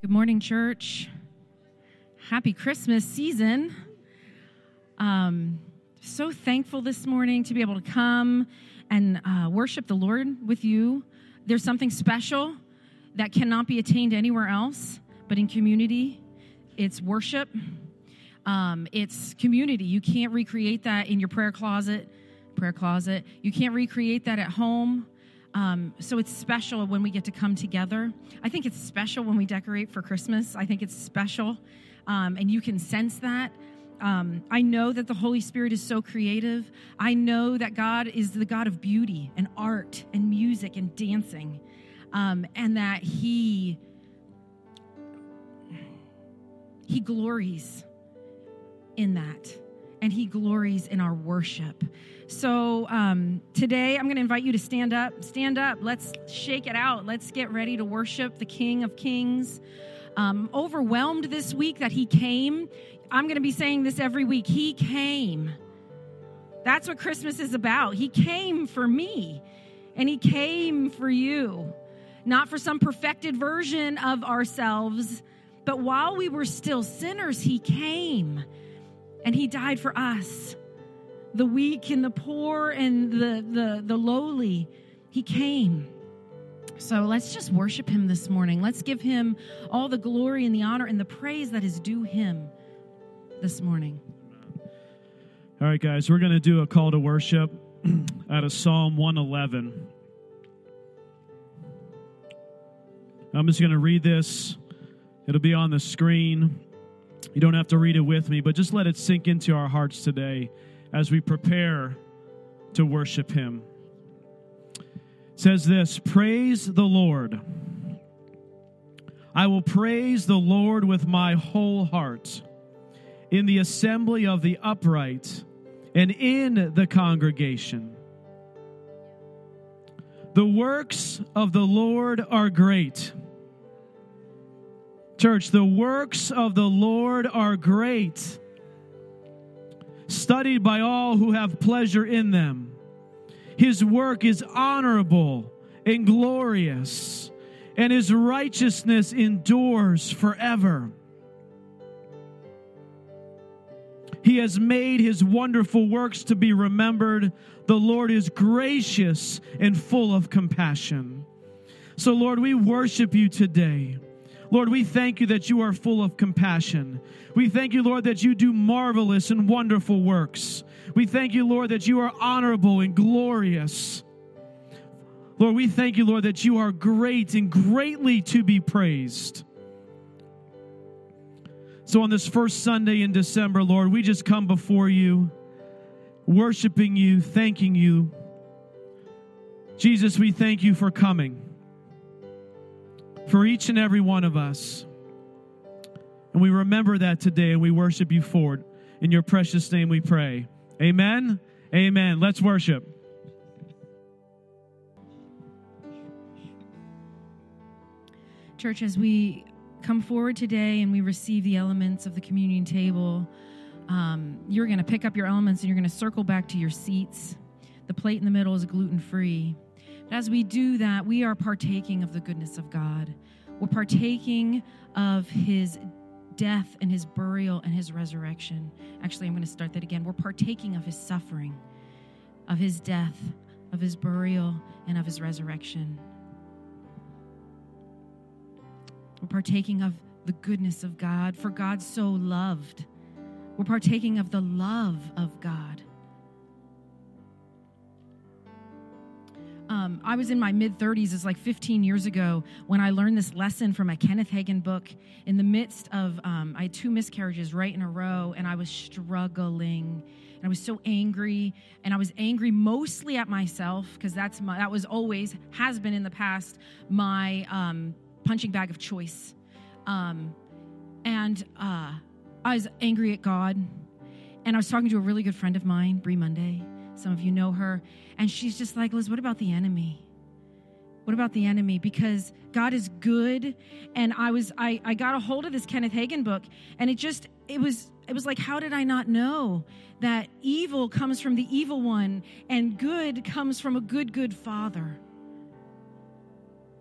Good morning, church. Happy Christmas season. Um, so thankful this morning to be able to come and uh, worship the Lord with you. There's something special that cannot be attained anywhere else but in community. It's worship, um, it's community. You can't recreate that in your prayer closet. Prayer closet. You can't recreate that at home. Um, so it's special when we get to come together. I think it's special when we decorate for Christmas. I think it's special, um, and you can sense that. Um, I know that the Holy Spirit is so creative. I know that God is the God of beauty and art and music and dancing, um, and that He He glories in that, and He glories in our worship. So um, today I'm going to invite you to stand up. Stand up. Let's shake it out. Let's get ready to worship the King of Kings. Um, overwhelmed this week that he came. I'm going to be saying this every week. He came. That's what Christmas is about. He came for me, and he came for you. Not for some perfected version of ourselves, but while we were still sinners, he came and he died for us the weak and the poor and the, the, the lowly. He came. So let's just worship him this morning. Let's give him all the glory and the honor and the praise that is due him this morning. All right, guys, we're going to do a call to worship out of Psalm 111. I'm just going to read this. It'll be on the screen. You don't have to read it with me, but just let it sink into our hearts today as we prepare to worship Him. It says this Praise the Lord. I will praise the Lord with my whole heart in the assembly of the upright and in the congregation. The works of the Lord are great. Church, the works of the Lord are great studied by all who have pleasure in them. His work is honorable and glorious, and his righteousness endures forever. He has made his wonderful works to be remembered. The Lord is gracious and full of compassion. So, Lord, we worship you today. Lord, we thank you that you are full of compassion. We thank you, Lord, that you do marvelous and wonderful works. We thank you, Lord, that you are honorable and glorious. Lord, we thank you, Lord, that you are great and greatly to be praised. So, on this first Sunday in December, Lord, we just come before you, worshiping you, thanking you. Jesus, we thank you for coming for each and every one of us. And we remember that today and we worship you for it. In your precious name we pray. Amen. Amen. Let's worship. Church, as we come forward today and we receive the elements of the communion table, um, you're going to pick up your elements and you're going to circle back to your seats. The plate in the middle is gluten free. As we do that, we are partaking of the goodness of God. We're partaking of his death and his burial and his resurrection. Actually, I'm going to start that again. We're partaking of his suffering, of his death, of his burial, and of his resurrection. We're partaking of the goodness of God, for God so loved. We're partaking of the love of God. Um, I was in my mid 30s, it's like 15 years ago, when I learned this lesson from a Kenneth Hagin book in the midst of, um, I had two miscarriages right in a row, and I was struggling. And I was so angry, and I was angry mostly at myself because that's my, that was always, has been in the past, my um, punching bag of choice. Um, and uh, I was angry at God. And I was talking to a really good friend of mine, Brie Monday some of you know her. And she's just like, Liz, what about the enemy? What about the enemy? Because God is good. And I was, I, I got a hold of this Kenneth Hagin book, and it just, it was, it was like, how did I not know that evil comes from the evil one and good comes from a good, good father?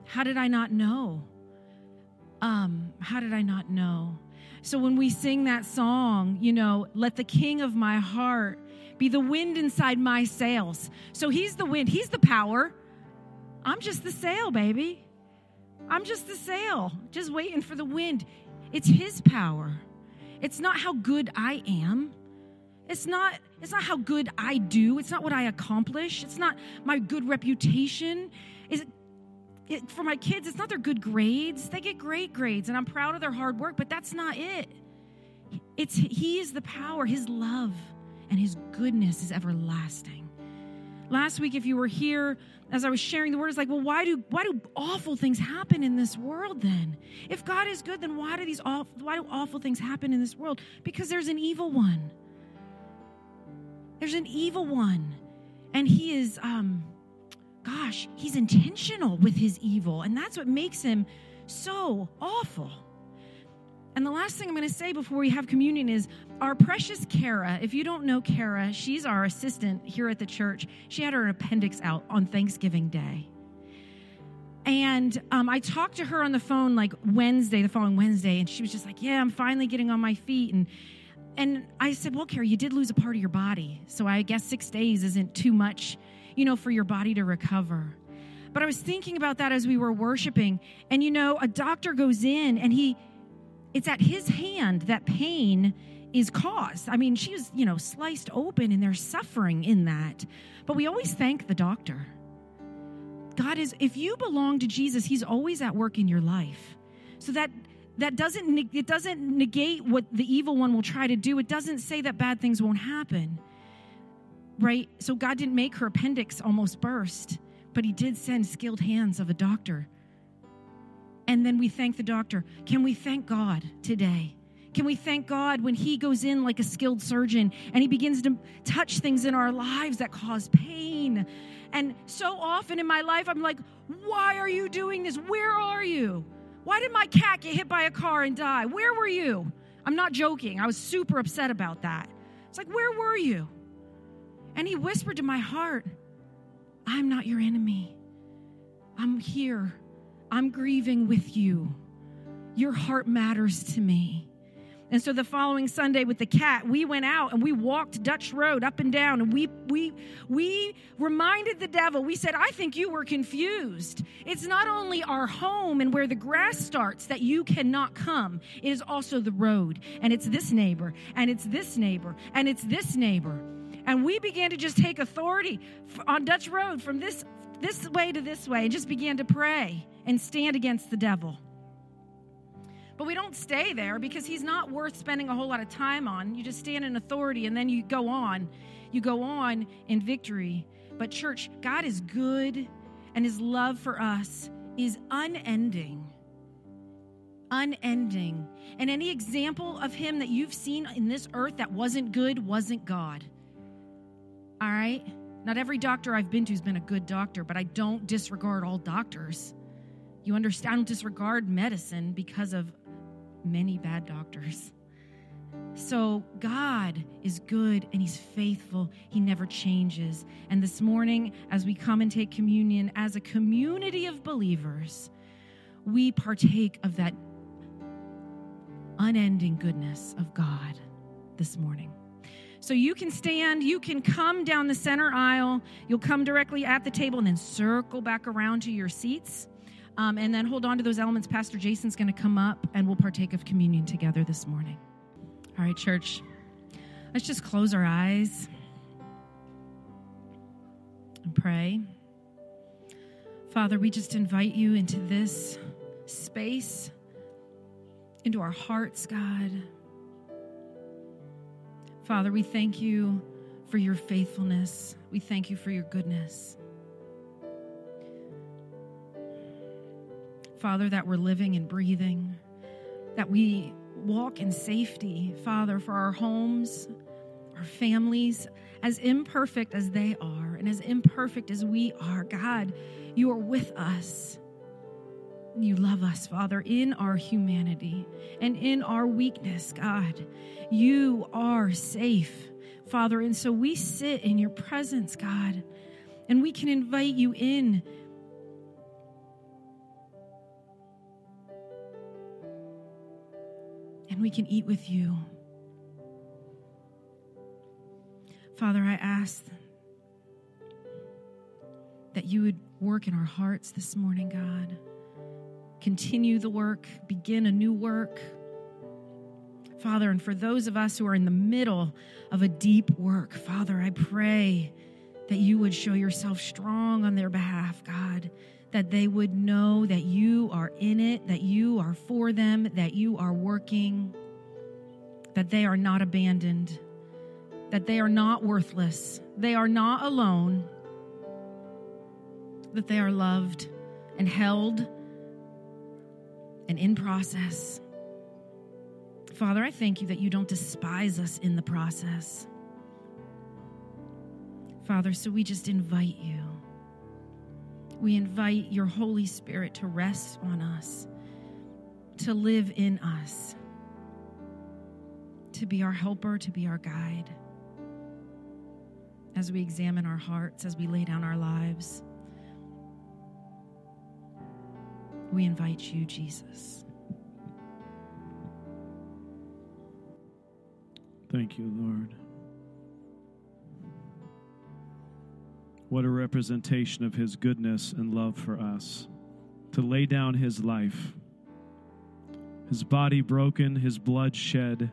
How did I not know? um, how did I not know? So when we sing that song, you know, let the king of my heart be the wind inside my sails. So he's the wind, he's the power. I'm just the sail, baby. I'm just the sail, just waiting for the wind. It's his power. It's not how good I am. It's not it's not how good I do. It's not what I accomplish. It's not my good reputation. Is it, it, for my kids, it's not their good grades. They get great grades and I'm proud of their hard work, but that's not it. It's he is the power, his love and his goodness is everlasting. Last week if you were here as I was sharing the word, it's like, well, why do why do awful things happen in this world then? If God is good, then why do these awful, why do awful things happen in this world? Because there's an evil one. There's an evil one, and he is, um, gosh, he's intentional with his evil, and that's what makes him so awful. And the last thing I'm going to say before we have communion is our precious Kara. If you don't know Kara, she's our assistant here at the church. She had her appendix out on Thanksgiving Day. And um, I talked to her on the phone like Wednesday, the following Wednesday, and she was just like, Yeah, I'm finally getting on my feet. And and I said, Well, Kara, you did lose a part of your body. So I guess six days isn't too much, you know, for your body to recover. But I was thinking about that as we were worshiping. And you know, a doctor goes in and he it's at his hand that pain is caused. I mean, she's, you know, sliced open and there's suffering in that. But we always thank the doctor. God is if you belong to Jesus, he's always at work in your life. So that that doesn't it doesn't negate what the evil one will try to do. It doesn't say that bad things won't happen. Right? So God didn't make her appendix almost burst, but he did send skilled hands of a doctor and then we thank the doctor. Can we thank God today? Can we thank God when He goes in like a skilled surgeon and He begins to touch things in our lives that cause pain? And so often in my life, I'm like, why are you doing this? Where are you? Why did my cat get hit by a car and die? Where were you? I'm not joking. I was super upset about that. It's like, where were you? And He whispered to my heart, I'm not your enemy. I'm here. I'm grieving with you. Your heart matters to me. And so the following Sunday with the cat, we went out and we walked Dutch Road up and down and we we we reminded the devil. We said, "I think you were confused. It's not only our home and where the grass starts that you cannot come. It is also the road. And it's this neighbor and it's this neighbor and it's this neighbor." And we began to just take authority on Dutch Road from this this way to this way and just began to pray and stand against the devil. But we don't stay there because he's not worth spending a whole lot of time on. You just stand in authority and then you go on. You go on in victory. But, church, God is good and his love for us is unending. Unending. And any example of him that you've seen in this earth that wasn't good wasn't God. All right? Not every doctor I've been to has been a good doctor, but I don't disregard all doctors. You understand, I don't disregard medicine because of many bad doctors. So, God is good and He's faithful. He never changes. And this morning, as we come and take communion as a community of believers, we partake of that unending goodness of God this morning. So you can stand, you can come down the center aisle, you'll come directly at the table and then circle back around to your seats. Um, and then hold on to those elements. Pastor Jason's going to come up and we'll partake of communion together this morning. All right, church, let's just close our eyes and pray. Father, we just invite you into this space, into our hearts, God. Father, we thank you for your faithfulness. We thank you for your goodness. Father, that we're living and breathing, that we walk in safety, Father, for our homes, our families, as imperfect as they are and as imperfect as we are. God, you are with us. You love us, Father, in our humanity and in our weakness, God. You are safe, Father. And so we sit in your presence, God, and we can invite you in and we can eat with you. Father, I ask that you would work in our hearts this morning, God. Continue the work, begin a new work. Father, and for those of us who are in the middle of a deep work, Father, I pray that you would show yourself strong on their behalf, God, that they would know that you are in it, that you are for them, that you are working, that they are not abandoned, that they are not worthless, they are not alone, that they are loved and held and in process. Father, I thank you that you don't despise us in the process. Father, so we just invite you. We invite your Holy Spirit to rest on us, to live in us, to be our helper, to be our guide. As we examine our hearts, as we lay down our lives, we invite you, Jesus. Thank you, Lord. What a representation of his goodness and love for us. To lay down his life, his body broken, his blood shed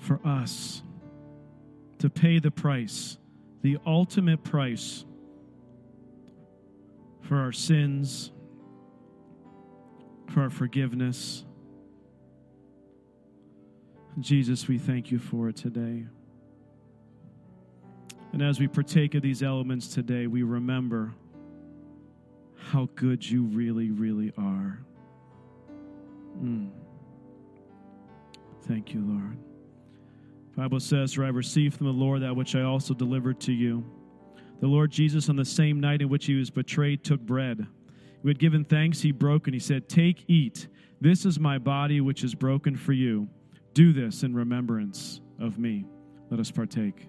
for us. To pay the price, the ultimate price for our sins, for our forgiveness. Jesus, we thank you for it today. And as we partake of these elements today, we remember how good you really, really are. Mm. Thank you, Lord. The Bible says, For I received from the Lord that which I also delivered to you. The Lord Jesus, on the same night in which he was betrayed, took bread. He had given thanks, he broke, and he said, Take, eat. This is my body, which is broken for you. Do this in remembrance of me. Let us partake.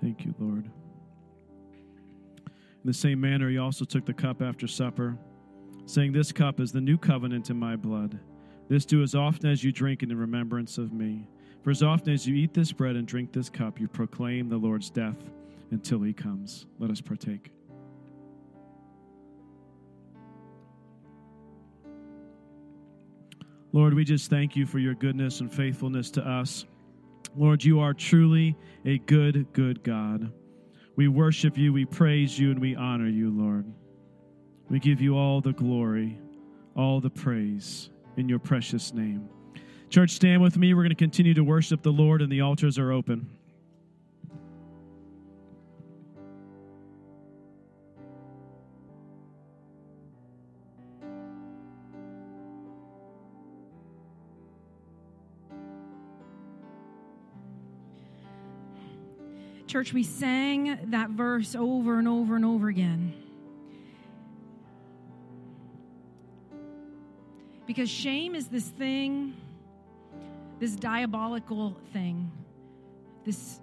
Thank you, Lord. In the same manner, he also took the cup after supper, saying, This cup is the new covenant in my blood. This do as often as you drink it in remembrance of me. For as often as you eat this bread and drink this cup, you proclaim the Lord's death until he comes. Let us partake. Lord, we just thank you for your goodness and faithfulness to us. Lord, you are truly a good, good God. We worship you, we praise you, and we honor you, Lord. We give you all the glory, all the praise in your precious name. Church, stand with me. We're going to continue to worship the Lord, and the altars are open. Church, we sang that verse over and over and over again. Because shame is this thing, this diabolical thing, this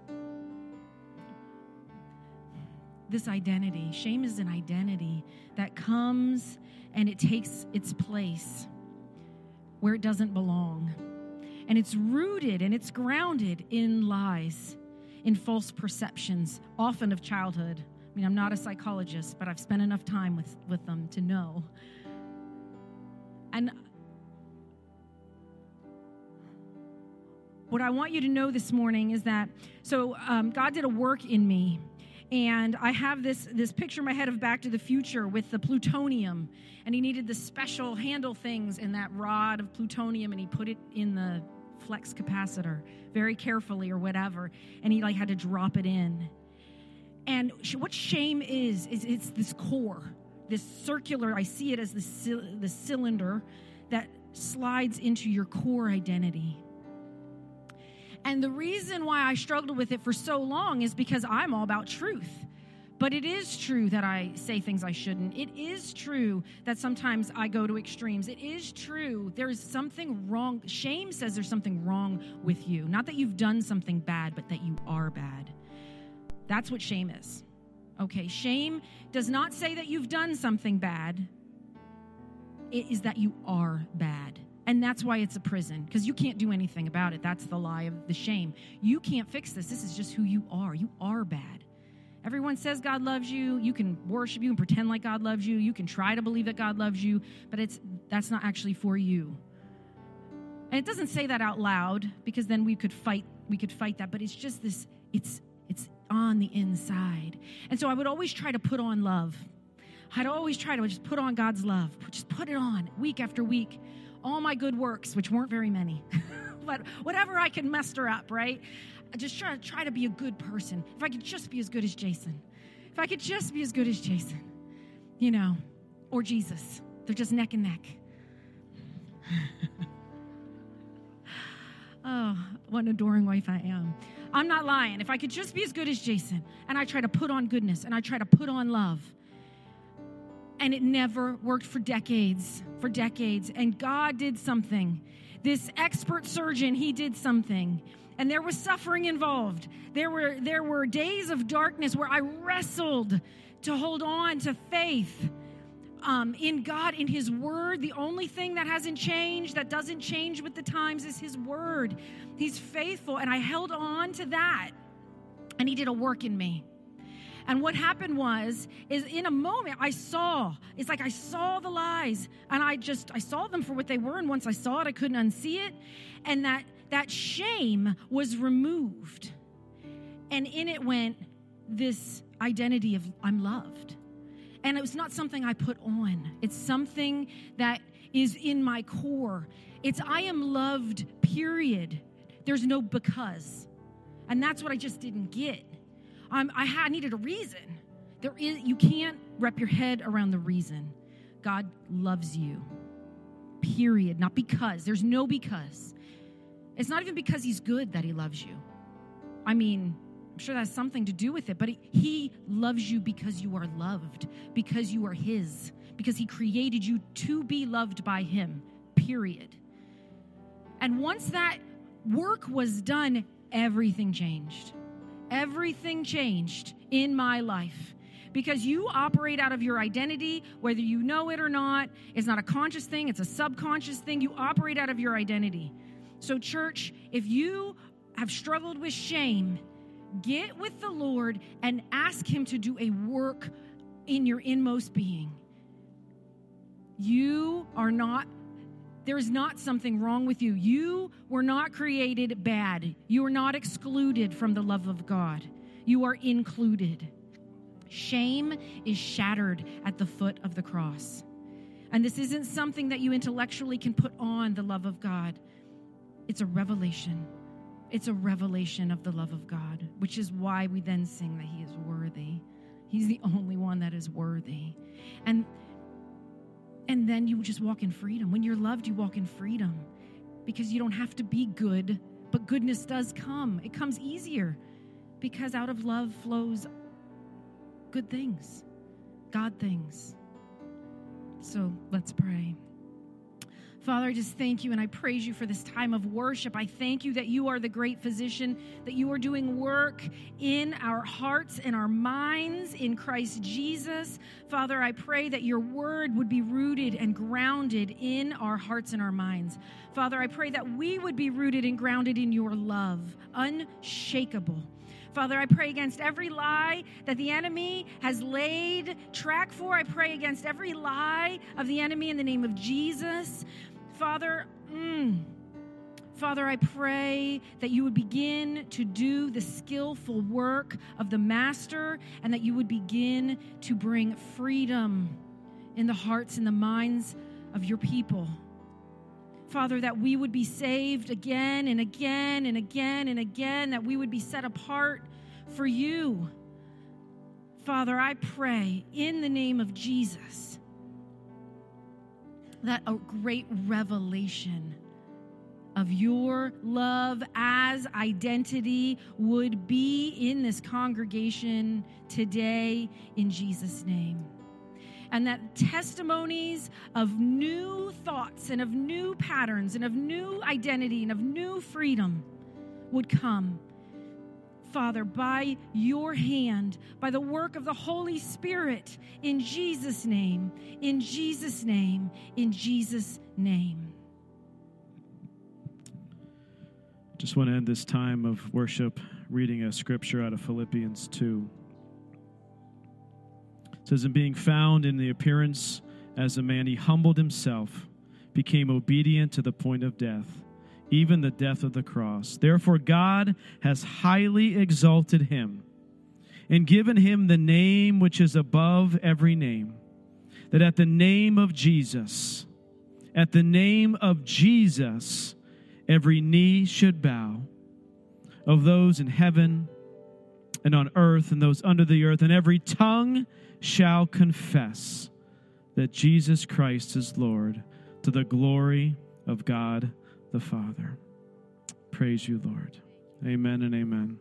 this identity. Shame is an identity that comes and it takes its place where it doesn't belong. And it's rooted and it's grounded in lies in false perceptions, often of childhood. I mean, I'm not a psychologist, but I've spent enough time with, with them to know. And what I want you to know this morning is that so um, God did a work in me. And I have this, this picture in my head of Back to the Future with the plutonium. And he needed the special handle things in that rod of plutonium, and he put it in the flux capacitor very carefully or whatever and he like had to drop it in. And what shame is is it's this core this circular i see it as the, the cylinder that slides into your core identity. And the reason why i struggled with it for so long is because i'm all about truth But it is true that I say things I shouldn't. It is true that sometimes I go to extremes. It is true there's something wrong. Shame says there's something wrong with you. Not that you've done something bad, but that you are bad. That's what shame is. Okay, shame does not say that you've done something bad, it is that you are bad. And that's why it's a prison, because you can't do anything about it. That's the lie of the shame. You can't fix this. This is just who you are. You are bad. Everyone says God loves you. You can worship you and pretend like God loves you. You can try to believe that God loves you, but it's that's not actually for you. And it doesn't say that out loud because then we could fight we could fight that, but it's just this it's it's on the inside. And so I would always try to put on love. I'd always try to just put on God's love. Just put it on week after week. All my good works, which weren't very many. but whatever I could muster up, right? I just try to try to be a good person. If I could just be as good as Jason. If I could just be as good as Jason, you know, or Jesus. They're just neck and neck. oh, what an adoring wife I am. I'm not lying. If I could just be as good as Jason, and I try to put on goodness and I try to put on love, and it never worked for decades, for decades. And God did something. This expert surgeon, he did something. And there was suffering involved. There were, there were days of darkness where I wrestled to hold on to faith um, in God, in His Word. The only thing that hasn't changed, that doesn't change with the times, is His Word. He's faithful. And I held on to that. And He did a work in me. And what happened was, is in a moment I saw, it's like I saw the lies and I just, I saw them for what they were. And once I saw it, I couldn't unsee it. And that, that shame was removed. And in it went this identity of I'm loved. And it was not something I put on, it's something that is in my core. It's I am loved, period. There's no because. And that's what I just didn't get. I, had, needed a reason. There is, you can't wrap your head around the reason. God loves you, period. Not because. There's no because. It's not even because He's good that He loves you. I mean, I'm sure that's something to do with it, but He loves you because you are loved, because you are His, because He created you to be loved by Him, period. And once that work was done, everything changed. Everything changed in my life because you operate out of your identity, whether you know it or not. It's not a conscious thing, it's a subconscious thing. You operate out of your identity. So, church, if you have struggled with shame, get with the Lord and ask Him to do a work in your inmost being. You are not there is not something wrong with you. You were not created bad. You are not excluded from the love of God. You are included. Shame is shattered at the foot of the cross. And this isn't something that you intellectually can put on the love of God. It's a revelation. It's a revelation of the love of God, which is why we then sing that He is worthy. He's the only one that is worthy. And and then you just walk in freedom. When you're loved, you walk in freedom because you don't have to be good, but goodness does come. It comes easier because out of love flows good things, God things. So let's pray. Father, I just thank you and I praise you for this time of worship. I thank you that you are the great physician, that you are doing work in our hearts and our minds in Christ Jesus. Father, I pray that your word would be rooted and grounded in our hearts and our minds. Father, I pray that we would be rooted and grounded in your love, unshakable. Father, I pray against every lie that the enemy has laid track for. I pray against every lie of the enemy in the name of Jesus. Father, mm, Father, I pray that you would begin to do the skillful work of the Master and that you would begin to bring freedom in the hearts and the minds of your people. Father, that we would be saved again and again and again and again, that we would be set apart for you. Father, I pray in the name of Jesus that a great revelation of your love as identity would be in this congregation today in Jesus' name. And that testimonies of new thoughts and of new patterns and of new identity and of new freedom would come. Father, by your hand, by the work of the Holy Spirit, in Jesus' name, in Jesus' name, in Jesus' name. Just want to end this time of worship reading a scripture out of Philippians 2. It says, In being found in the appearance as a man, he humbled himself, became obedient to the point of death, even the death of the cross. Therefore, God has highly exalted him and given him the name which is above every name, that at the name of Jesus, at the name of Jesus, every knee should bow of those in heaven and on earth and those under the earth, and every tongue shall confess that Jesus Christ is Lord to the glory of God the Father. Praise you, Lord. Amen and amen.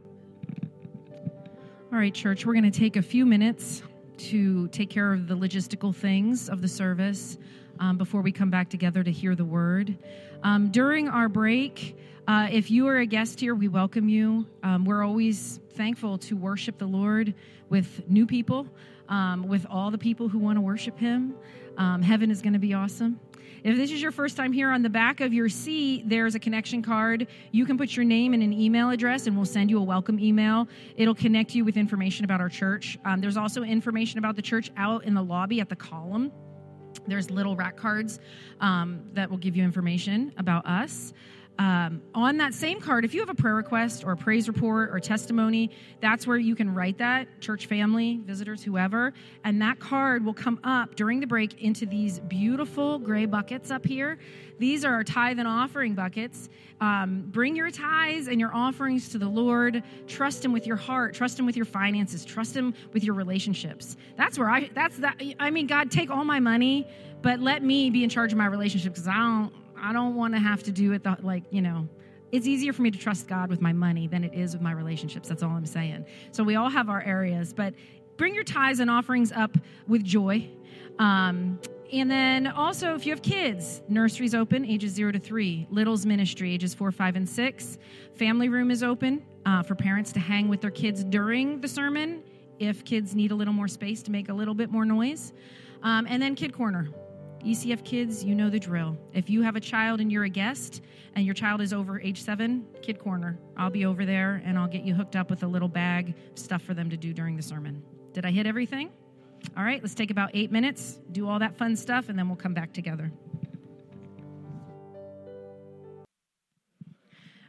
All right, church, we're going to take a few minutes to take care of the logistical things of the service um, before we come back together to hear the word. Um, during our break, uh, if you are a guest here, we welcome you. Um, we're always thankful to worship the Lord with new people, um, with all the people who want to worship Him. Um, heaven is going to be awesome. If this is your first time here, on the back of your seat, there's a connection card. You can put your name and an email address, and we'll send you a welcome email. It'll connect you with information about our church. Um, there's also information about the church out in the lobby at the column. There's little rack cards um, that will give you information about us. Um, on that same card, if you have a prayer request or a praise report or testimony, that's where you can write that, church family, visitors, whoever. And that card will come up during the break into these beautiful gray buckets up here. These are our tithe and offering buckets. Um, bring your tithes and your offerings to the Lord. Trust Him with your heart. Trust Him with your finances. Trust Him with your relationships. That's where I, that's that. I mean, God, take all my money, but let me be in charge of my relationship because I don't I don't want to have to do it the, like, you know, it's easier for me to trust God with my money than it is with my relationships. That's all I'm saying. So we all have our areas, but bring your tithes and offerings up with joy. Um, and then also, if you have kids, nursery's open, ages zero to three. Little's ministry, ages four, five, and six. Family room is open uh, for parents to hang with their kids during the sermon if kids need a little more space to make a little bit more noise. Um, and then Kid Corner. ECF kids, you know the drill. If you have a child and you're a guest and your child is over age seven, Kid Corner. I'll be over there and I'll get you hooked up with a little bag of stuff for them to do during the sermon. Did I hit everything? All right, let's take about eight minutes, do all that fun stuff, and then we'll come back together.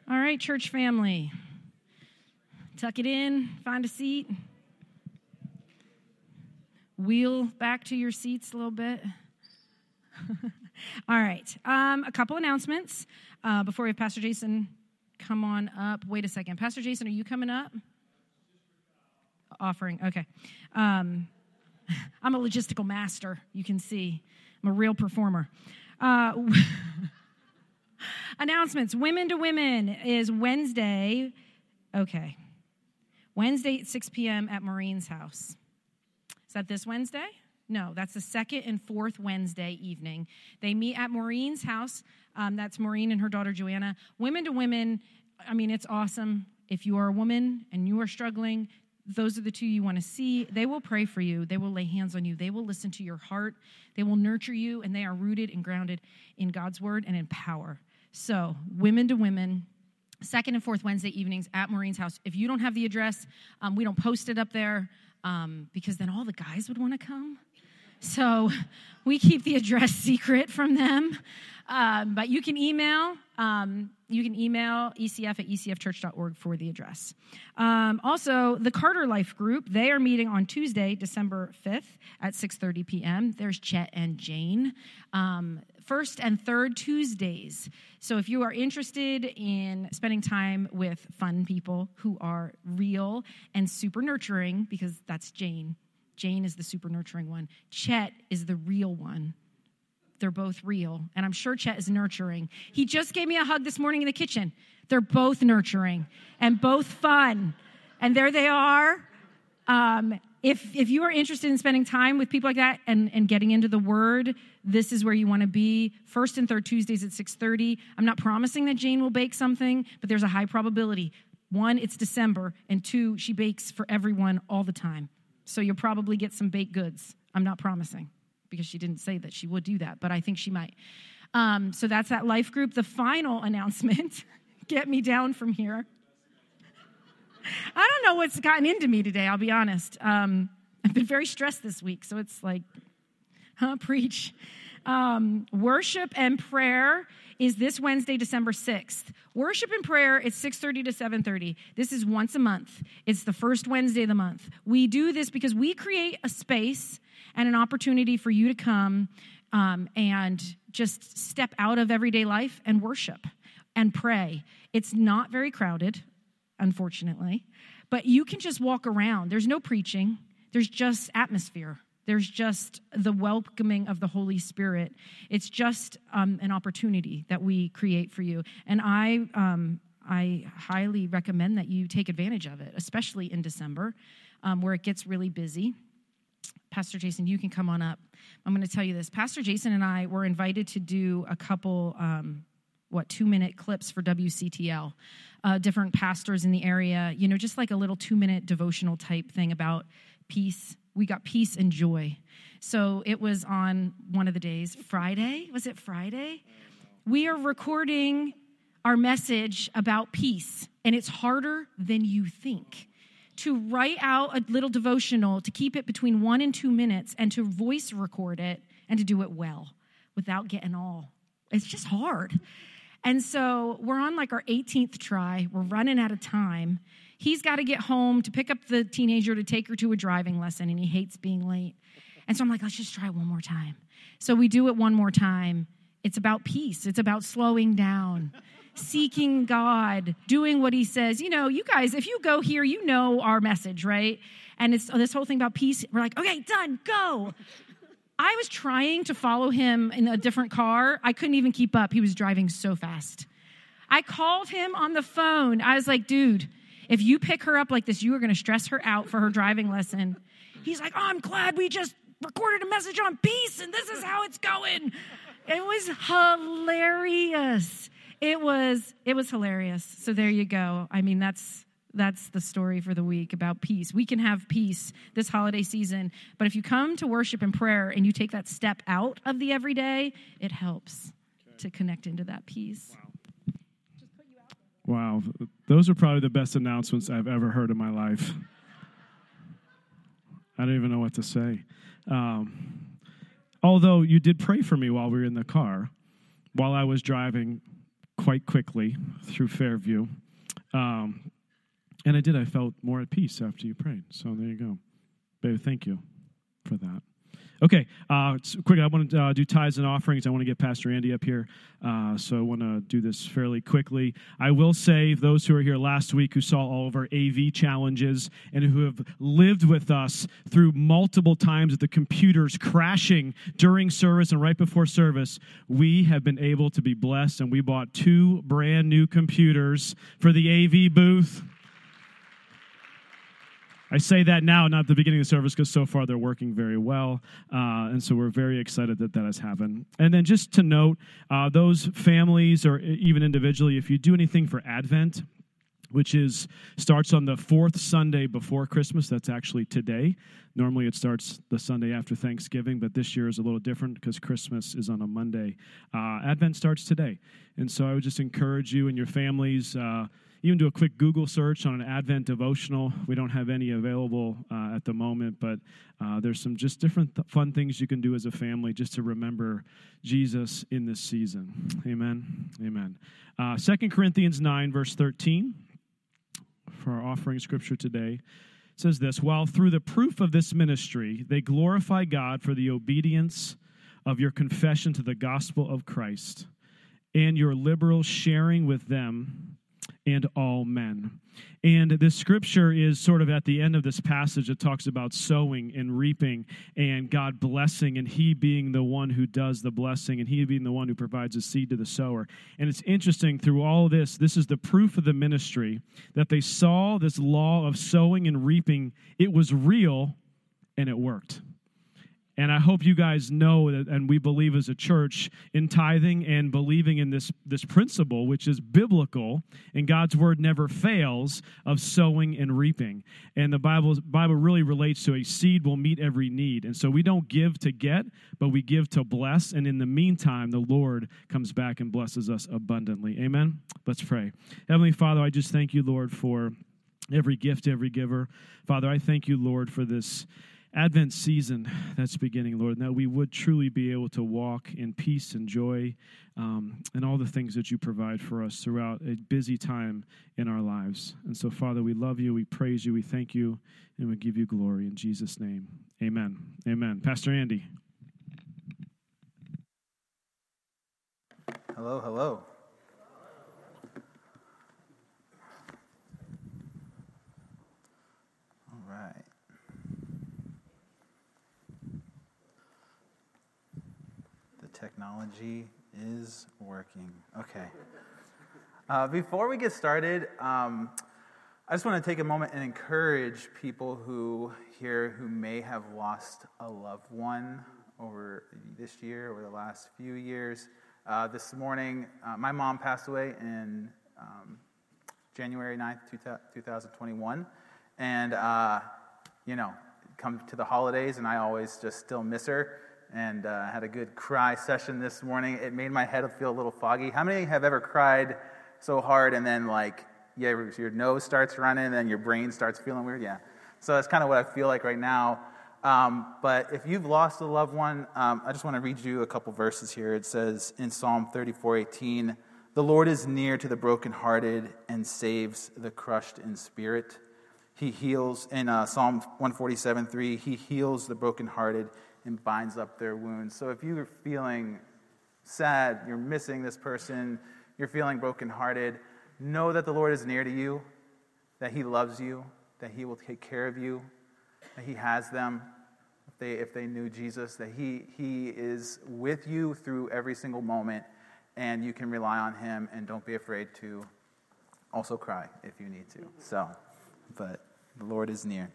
All right, church family. Tuck it in, find a seat. Wheel back to your seats a little bit. All right. Um, a couple announcements uh, before we have Pastor Jason come on up. Wait a second. Pastor Jason, are you coming up? Offering. Okay. Um, I'm a logistical master, you can see. I'm a real performer. Uh, announcements Women to Women is Wednesday. Okay. Wednesday at 6 p.m. at Maureen's house. Is that this Wednesday? No, that's the second and fourth Wednesday evening. They meet at Maureen's house. Um, that's Maureen and her daughter Joanna. Women to women, I mean, it's awesome. If you are a woman and you are struggling, those are the two you want to see. They will pray for you. They will lay hands on you. They will listen to your heart. They will nurture you, and they are rooted and grounded in God's word and in power. So, women to women, second and fourth Wednesday evenings at Maureen's house. If you don't have the address, um, we don't post it up there um, because then all the guys would want to come. So we keep the address secret from them. Um, but you can email. Um, you can email ecf at ecfchurch.org for the address. Um, also, the Carter Life Group, they are meeting on Tuesday, December 5th at 6.30 p.m. There's Chet and Jane. Um, first and third Tuesdays. So if you are interested in spending time with fun people who are real and super nurturing, because that's Jane Jane is the super nurturing one. Chet is the real one, they're both real. And I'm sure Chet is nurturing. He just gave me a hug this morning in the kitchen. They're both nurturing and both fun. And there they are. Um, if, if you are interested in spending time with people like that and, and getting into the word, this is where you want to be. First and third Tuesdays at 6:30. I'm not promising that Jane will bake something, but there's a high probability. One, it's December, and two, she bakes for everyone all the time. So you'll probably get some baked goods. I'm not promising because she didn't say that she would do that, but I think she might. Um, so that's that life group. The final announcement get me down from here. I don't know what's gotten into me today, I'll be honest. Um, I've been very stressed this week, so it's like, huh, preach. Um, worship and prayer is this Wednesday, December 6th. Worship and prayer is 6:30 to 7:30. This is once a month. It's the first Wednesday of the month. We do this because we create a space and an opportunity for you to come um, and just step out of everyday life and worship and pray. It's not very crowded, unfortunately, but you can just walk around. There's no preaching, there's just atmosphere. There's just the welcoming of the Holy Spirit. It's just um, an opportunity that we create for you. And I, um, I highly recommend that you take advantage of it, especially in December um, where it gets really busy. Pastor Jason, you can come on up. I'm going to tell you this. Pastor Jason and I were invited to do a couple, um, what, two minute clips for WCTL. Uh, different pastors in the area, you know, just like a little two minute devotional type thing about peace. We got peace and joy. So it was on one of the days, Friday. Was it Friday? We are recording our message about peace, and it's harder than you think to write out a little devotional, to keep it between one and two minutes, and to voice record it and to do it well without getting all. It's just hard. And so we're on like our 18th try. We're running out of time. He's got to get home to pick up the teenager to take her to a driving lesson, and he hates being late. And so I'm like, let's just try one more time. So we do it one more time. It's about peace, it's about slowing down seeking God, doing what He says. You know, you guys, if you go here, you know our message, right? And it's this whole thing about peace. We're like, okay, done, go. I was trying to follow him in a different car. I couldn't even keep up. He was driving so fast. I called him on the phone. I was like, dude, if you pick her up like this, you are going to stress her out for her driving lesson. He's like, oh, I'm glad we just recorded a message on peace and this is how it's going. It was hilarious it was it was hilarious. So there you go. I mean, that's that's the story for the week about peace. We can have peace this holiday season, but if you come to worship and prayer and you take that step out of the everyday, it helps okay. to connect into that peace. Wow. Wow. Those are probably the best announcements I've ever heard in my life. I don't even know what to say. Um, although you did pray for me while we were in the car, while I was driving quite quickly through Fairview. Um, and I did. I felt more at peace after you prayed. So there you go. Baby, thank you for that. Okay, uh, quick. I want to uh, do tithes and offerings. I want to get Pastor Andy up here, uh, so I want to do this fairly quickly. I will say, those who are here last week who saw all of our AV challenges and who have lived with us through multiple times of the computers crashing during service and right before service, we have been able to be blessed, and we bought two brand new computers for the AV booth. I say that now, not at the beginning of the service, because so far they're working very well. Uh, and so we're very excited that that has happened. And then just to note, uh, those families or even individually, if you do anything for Advent, which is starts on the fourth Sunday before Christmas. That's actually today. Normally it starts the Sunday after Thanksgiving, but this year is a little different because Christmas is on a Monday. Uh, Advent starts today, and so I would just encourage you and your families. Uh, even do a quick Google search on an Advent devotional. We don't have any available uh, at the moment, but uh, there's some just different th- fun things you can do as a family just to remember Jesus in this season. Amen. Amen. Uh, 2 Corinthians 9, verse 13, for our offering scripture today says this While through the proof of this ministry they glorify God for the obedience of your confession to the gospel of Christ and your liberal sharing with them and all men. And this scripture is sort of at the end of this passage. It talks about sowing and reaping and God blessing and He being the one who does the blessing and He being the one who provides the seed to the sower. And it's interesting through all this, this is the proof of the ministry that they saw this law of sowing and reaping. It was real and it worked. And I hope you guys know that, and we believe as a church in tithing and believing in this, this principle, which is biblical, and God's word never fails of sowing and reaping. And the Bible, Bible really relates to a seed will meet every need. And so we don't give to get, but we give to bless. And in the meantime, the Lord comes back and blesses us abundantly. Amen? Let's pray. Heavenly Father, I just thank you, Lord, for every gift, every giver. Father, I thank you, Lord, for this Advent season that's beginning, Lord, and that we would truly be able to walk in peace and joy um, and all the things that you provide for us throughout a busy time in our lives. And so, Father, we love you, we praise you, we thank you, and we give you glory in Jesus' name. Amen. Amen. Pastor Andy. Hello, hello. All right. Technology is working. Okay. Uh, before we get started, um, I just want to take a moment and encourage people who here who may have lost a loved one over this year or the last few years. Uh, this morning, uh, my mom passed away in um, January 9th, 2021. And, uh, you know, come to the holidays, and I always just still miss her. And uh, had a good cry session this morning. It made my head feel a little foggy. How many have ever cried so hard and then, like, yeah, your nose starts running and then your brain starts feeling weird? Yeah. So that's kind of what I feel like right now. Um, but if you've lost a loved one, um, I just want to read you a couple verses here. It says in Psalm 34 18, The Lord is near to the brokenhearted and saves the crushed in spirit. He heals, in uh, Psalm 147 3, He heals the brokenhearted and binds up their wounds. So if you're feeling sad, you're missing this person, you're feeling brokenhearted, know that the Lord is near to you, that He loves you, that He will take care of you, that He has them. If they, if they knew Jesus, that he, he is with you through every single moment, and you can rely on Him, and don't be afraid to also cry if you need to. So, but the Lord is near.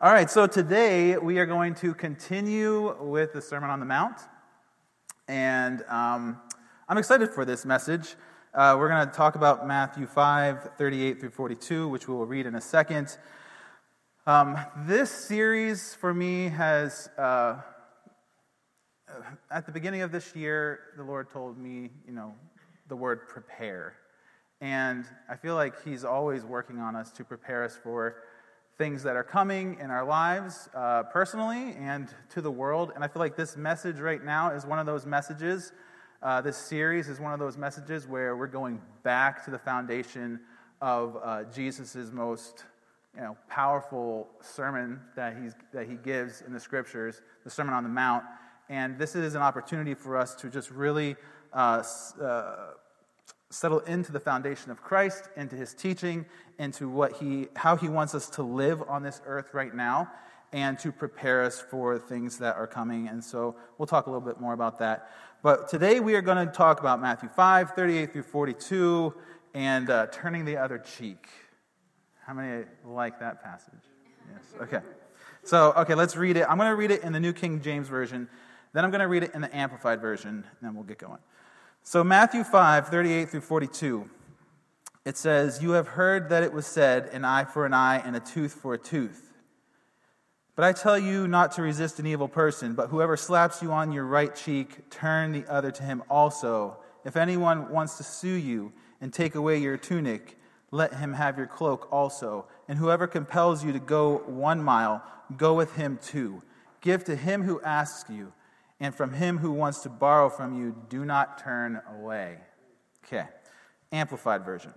All right, so today we are going to continue with the Sermon on the Mount. And um, I'm excited for this message. Uh, we're going to talk about Matthew 5, 38 through 42, which we will read in a second. Um, this series for me has, uh, at the beginning of this year, the Lord told me, you know, the word prepare. And I feel like He's always working on us to prepare us for things that are coming in our lives uh, personally and to the world. And I feel like this message right now is one of those messages. Uh, this series is one of those messages where we're going back to the foundation of uh, Jesus' most you know, powerful sermon that, he's, that he gives in the scriptures, the Sermon on the Mount. And this is an opportunity for us to just really uh, uh, settle into the foundation of Christ, into his teaching, into what he, how he wants us to live on this earth right now, and to prepare us for things that are coming. And so we'll talk a little bit more about that. But today we are going to talk about Matthew 5, 38 through 42, and uh, turning the other cheek. How many like that passage? Yes. Okay. So, okay, let's read it. I'm going to read it in the New King James Version. Then I'm going to read it in the Amplified Version, and then we'll get going. So, Matthew 5, 38 through 42, it says, You have heard that it was said, an eye for an eye and a tooth for a tooth. But I tell you not to resist an evil person, but whoever slaps you on your right cheek, turn the other to him also. If anyone wants to sue you and take away your tunic, let him have your cloak also. And whoever compels you to go one mile, go with him two. Give to him who asks you, and from him who wants to borrow from you, do not turn away. Okay, Amplified Version.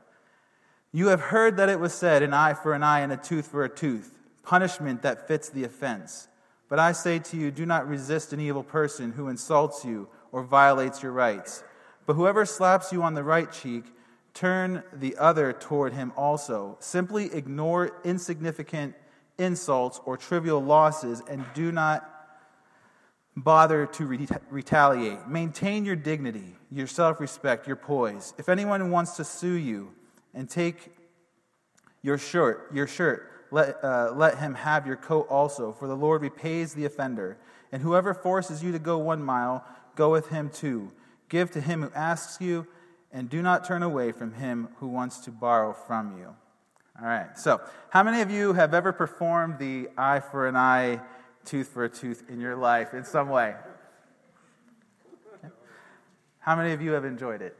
You have heard that it was said, an eye for an eye and a tooth for a tooth, punishment that fits the offense. But I say to you, do not resist an evil person who insults you or violates your rights. But whoever slaps you on the right cheek, turn the other toward him also. Simply ignore insignificant insults or trivial losses and do not bother to re- retaliate. Maintain your dignity, your self respect, your poise. If anyone wants to sue you and take your shirt, your shirt, let, uh, let him have your coat also, for the Lord repays the offender. And whoever forces you to go one mile, go with him two. Give to him who asks you, and do not turn away from him who wants to borrow from you. All right, so how many of you have ever performed the eye for an eye, tooth for a tooth in your life in some way? How many of you have enjoyed it?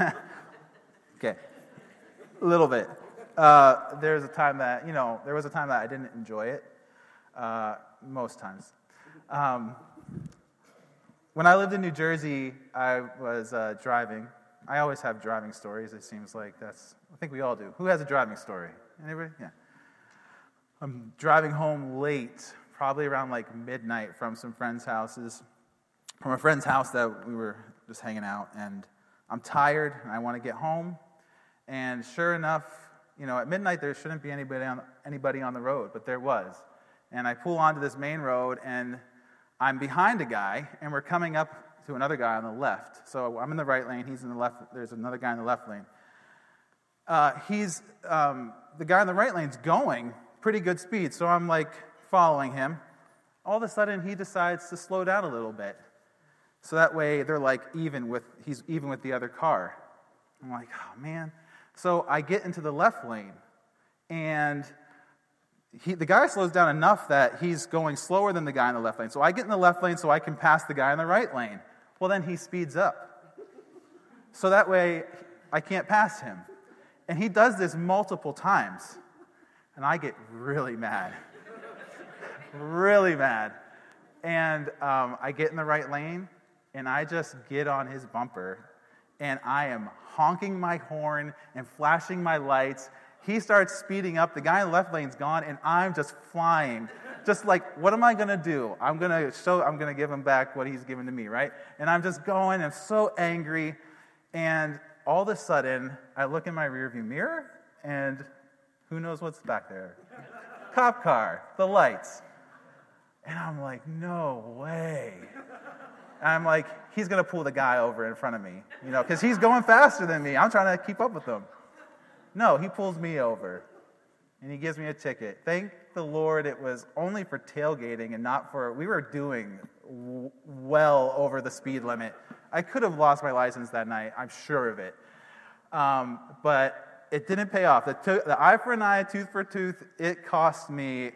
okay, a little bit. Uh, there's a time that, you know, there was a time that I didn't enjoy it, uh, most times. Um, when I lived in New Jersey, I was uh, driving. I always have driving stories. It seems like that's, I think we all do. Who has a driving story? Anybody? Yeah. I'm driving home late, probably around like midnight from some friends' houses, from a friend's house that we were just hanging out. And I'm tired and I want to get home. And sure enough, you know, at midnight there shouldn't be anybody on, anybody on the road, but there was. And I pull onto this main road and I'm behind a guy, and we're coming up to another guy on the left. So I'm in the right lane, he's in the left, there's another guy in the left lane. Uh, he's, um, the guy in the right lane's going pretty good speed, so I'm like following him. All of a sudden, he decides to slow down a little bit. So that way, they're like even with, he's even with the other car. I'm like, oh man. So I get into the left lane, and he, the guy slows down enough that he's going slower than the guy in the left lane. So I get in the left lane so I can pass the guy in the right lane. Well, then he speeds up. So that way I can't pass him. And he does this multiple times. And I get really mad. really mad. And um, I get in the right lane and I just get on his bumper and I am honking my horn and flashing my lights he starts speeding up. The guy in the left lane's gone, and I'm just flying. Just like, what am I to do? I'm to show, I'm to give him back what he's given to me, right? And I'm just going, I'm so angry. And all of a sudden, I look in my rearview mirror, and who knows what's back there? Cop car, the lights. And I'm like, no way. And I'm like, he's going to pull the guy over in front of me, you know, because he's going faster than me. I'm trying to keep up with him. No, he pulls me over and he gives me a ticket. Thank the Lord it was only for tailgating and not for, we were doing well over the speed limit. I could have lost my license that night, I'm sure of it. Um, but it didn't pay off. The, to- the eye for an eye, tooth for tooth, it cost me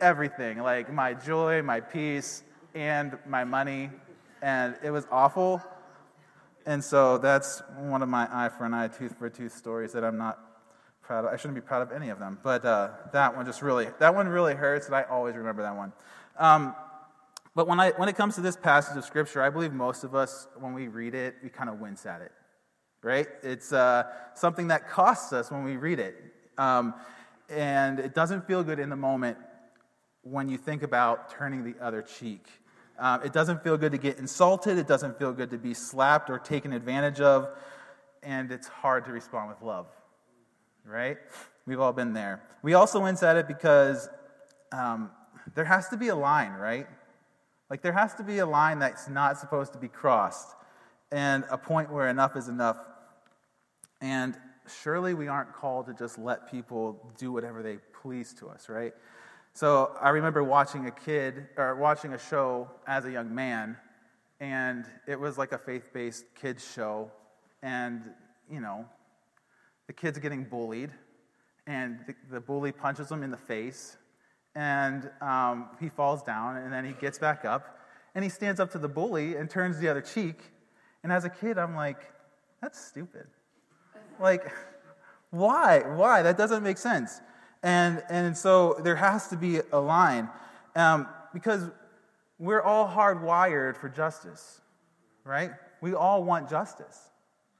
everything like my joy, my peace, and my money. And it was awful. And so that's one of my eye for an eye, tooth for tooth stories that I'm not proud of. I shouldn't be proud of any of them, but uh, that one just really, that one really hurts, and I always remember that one. Um, but when, I, when it comes to this passage of Scripture, I believe most of us, when we read it, we kind of wince at it, right? It's uh, something that costs us when we read it. Um, and it doesn't feel good in the moment when you think about turning the other cheek. Um, it doesn't feel good to get insulted. It doesn't feel good to be slapped or taken advantage of. And it's hard to respond with love right? We've all been there. We also wince at it because um, there has to be a line, right? Like there has to be a line that's not supposed to be crossed, and a point where enough is enough. And surely we aren't called to just let people do whatever they please to us, right? So I remember watching a kid or watching a show as a young man, and it was like a faith-based kids show, and you know, the kid's getting bullied, and the, the bully punches him in the face, and um, he falls down, and then he gets back up, and he stands up to the bully and turns the other cheek. And as a kid, I'm like, that's stupid. Like, why? Why? That doesn't make sense. And, and so there has to be a line um, because we're all hardwired for justice, right? We all want justice.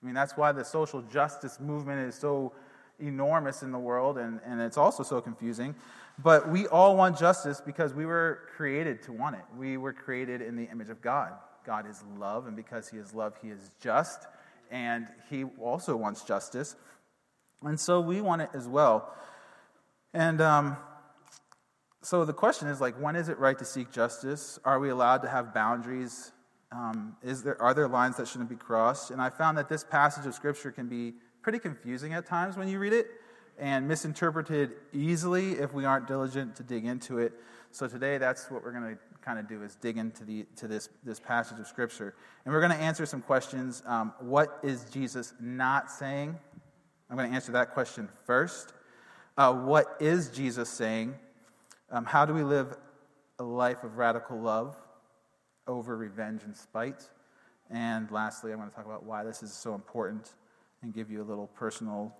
I mean, that's why the social justice movement is so enormous in the world and, and it's also so confusing. But we all want justice because we were created to want it. We were created in the image of God. God is love, and because He is love, He is just. And he also wants justice. And so we want it as well. And um, so the question is like, when is it right to seek justice? Are we allowed to have boundaries? Um, is there, are there lines that shouldn't be crossed? And I found that this passage of Scripture can be pretty confusing at times when you read it and misinterpreted easily if we aren't diligent to dig into it. So today, that's what we're going to kind of do is dig into the, to this, this passage of Scripture. And we're going to answer some questions. Um, what is Jesus not saying? I'm going to answer that question first. Uh, what is Jesus saying? Um, how do we live a life of radical love over revenge and spite? And lastly, I'm going to talk about why this is so important and give you a little personal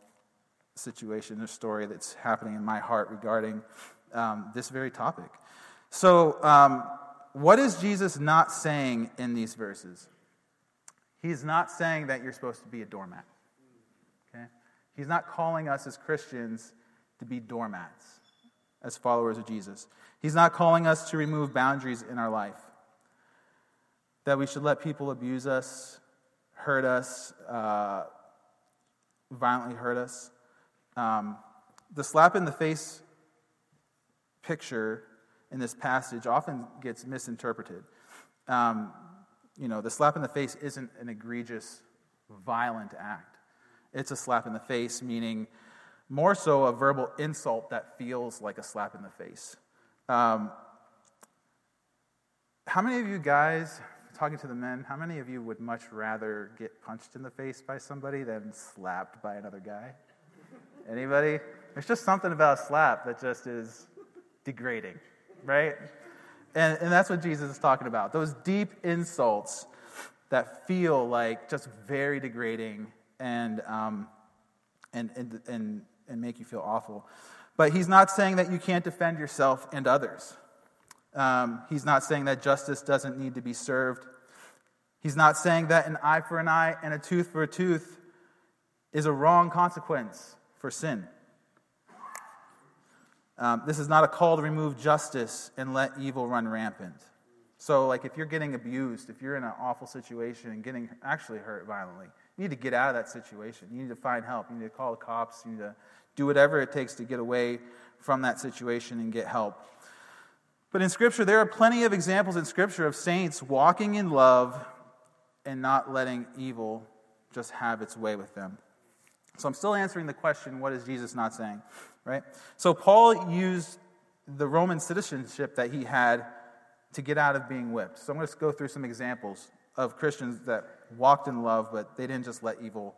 situation or story that's happening in my heart regarding um, this very topic. So, um, what is Jesus not saying in these verses? He's not saying that you're supposed to be a doormat. Okay? He's not calling us as Christians to be doormats as followers of Jesus. He's not calling us to remove boundaries in our life. That we should let people abuse us, hurt us, uh, violently hurt us. Um, the slap in the face picture in this passage often gets misinterpreted. Um, you know, the slap in the face isn't an egregious, violent act. It's a slap in the face, meaning more so a verbal insult that feels like a slap in the face. Um, how many of you guys, talking to the men, how many of you would much rather get punched in the face by somebody than slapped by another guy? Anybody? There's just something about a slap that just is degrading right? And, and that's what Jesus is talking about. Those deep insults that feel like just very degrading and, um, and, and, and, and make you feel awful. But he's not saying that you can't defend yourself and others. Um, he's not saying that justice doesn't need to be served. He's not saying that an eye for an eye and a tooth for a tooth is a wrong consequence for sin. Um, this is not a call to remove justice and let evil run rampant. So, like, if you're getting abused, if you're in an awful situation and getting actually hurt violently, you need to get out of that situation. You need to find help. You need to call the cops. You need to do whatever it takes to get away from that situation and get help. But in Scripture, there are plenty of examples in Scripture of saints walking in love and not letting evil just have its way with them. So I'm still answering the question what is Jesus not saying? Right? So Paul used the Roman citizenship that he had to get out of being whipped. So I'm going to go through some examples of Christians that walked in love, but they didn't just let evil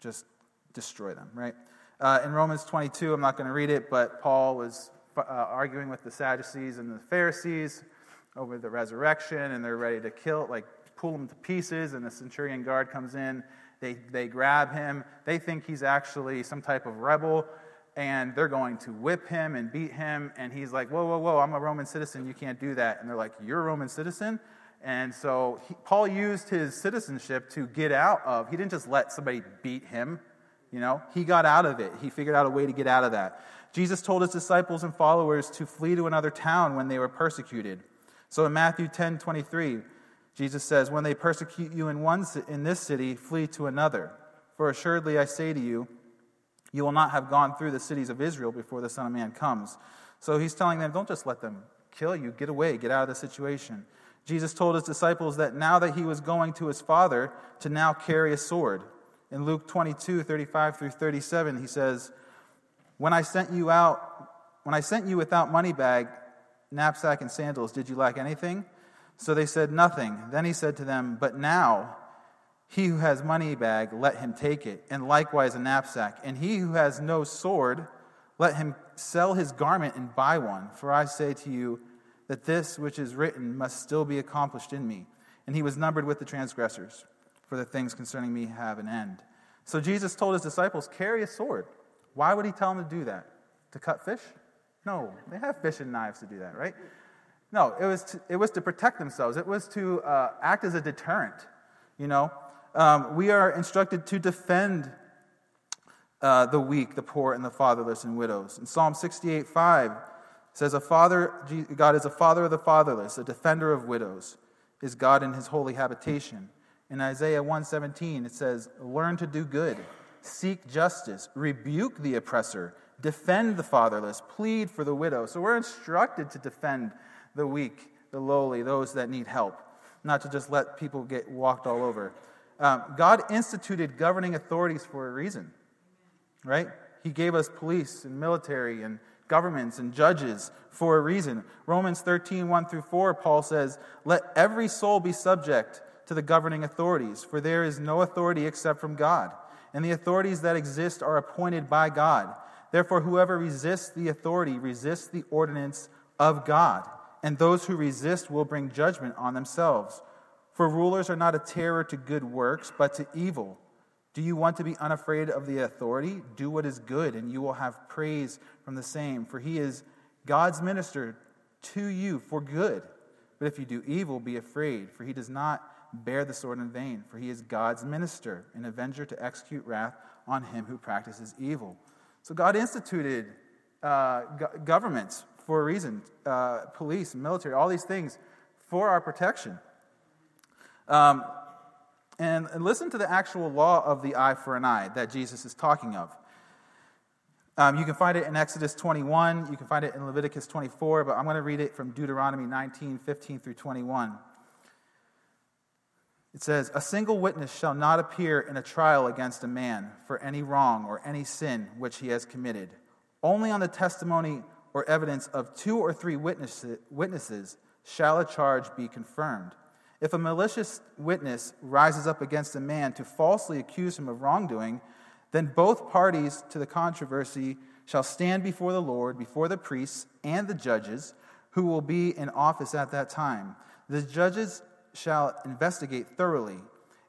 just destroy them, right? Uh, in Romans 22, I'm not going to read it, but Paul was uh, arguing with the Sadducees and the Pharisees over the resurrection, and they're ready to kill, like pull him to pieces, and the centurion guard comes in. They, they grab him. They think he's actually some type of rebel and they're going to whip him and beat him. And he's like, Whoa, whoa, whoa, I'm a Roman citizen. You can't do that. And they're like, You're a Roman citizen? And so he, Paul used his citizenship to get out of, he didn't just let somebody beat him, you know, he got out of it. He figured out a way to get out of that. Jesus told his disciples and followers to flee to another town when they were persecuted. So in Matthew 10 23, Jesus says, When they persecute you in, one, in this city, flee to another. For assuredly I say to you, you will not have gone through the cities of Israel before the Son of Man comes. So he's telling them, don't just let them kill you. Get away. Get out of the situation. Jesus told his disciples that now that he was going to his Father, to now carry a sword. In Luke 22, 35 through 37, he says, When I sent you out, when I sent you without money bag, knapsack, and sandals, did you lack anything? So they said, Nothing. Then he said to them, But now, he who has money bag, let him take it, and likewise a knapsack. And he who has no sword, let him sell his garment and buy one. For I say to you that this which is written must still be accomplished in me. And he was numbered with the transgressors, for the things concerning me have an end. So Jesus told his disciples, carry a sword. Why would he tell them to do that? To cut fish? No, they have fishing knives to do that, right? No, it was to, it was to protect themselves. It was to uh, act as a deterrent, you know um, we are instructed to defend uh, the weak, the poor, and the fatherless and widows. In Psalm 68 5 says, a father, God is a father of the fatherless, a defender of widows, is God in his holy habitation. In Isaiah 117, it says, Learn to do good, seek justice, rebuke the oppressor, defend the fatherless, plead for the widow. So we're instructed to defend the weak, the lowly, those that need help, not to just let people get walked all over. Um, God instituted governing authorities for a reason, right? He gave us police and military and governments and judges for a reason. Romans 13, 1 through 4, Paul says, Let every soul be subject to the governing authorities, for there is no authority except from God, and the authorities that exist are appointed by God. Therefore, whoever resists the authority resists the ordinance of God, and those who resist will bring judgment on themselves. For rulers are not a terror to good works, but to evil. Do you want to be unafraid of the authority? Do what is good, and you will have praise from the same, for he is God's minister to you for good. But if you do evil, be afraid, for he does not bear the sword in vain, for he is God's minister, an avenger to execute wrath on him who practices evil. So God instituted uh, go- governments for a reason uh, police, military, all these things for our protection. Um, and, and, listen to the actual law of the eye for an eye that Jesus is talking of. Um, you can find it in Exodus 21, you can find it in Leviticus 24, but I'm going to read it from Deuteronomy 19, 15 through 21. It says, A single witness shall not appear in a trial against a man for any wrong or any sin which he has committed. Only on the testimony or evidence of two or three witnesses shall a charge be confirmed. If a malicious witness rises up against a man to falsely accuse him of wrongdoing, then both parties to the controversy shall stand before the Lord, before the priests and the judges who will be in office at that time. The judges shall investigate thoroughly.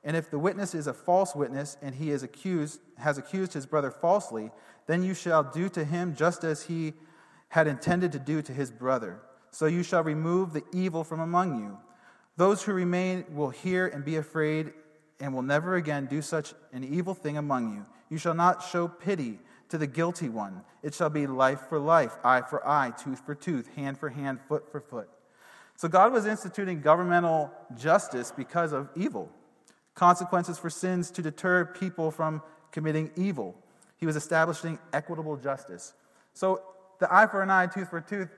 And if the witness is a false witness and he is accused, has accused his brother falsely, then you shall do to him just as he had intended to do to his brother. So you shall remove the evil from among you. Those who remain will hear and be afraid and will never again do such an evil thing among you. You shall not show pity to the guilty one. It shall be life for life, eye for eye, tooth for tooth, hand for hand, foot for foot. So God was instituting governmental justice because of evil, consequences for sins to deter people from committing evil. He was establishing equitable justice. So the eye for an eye, tooth for tooth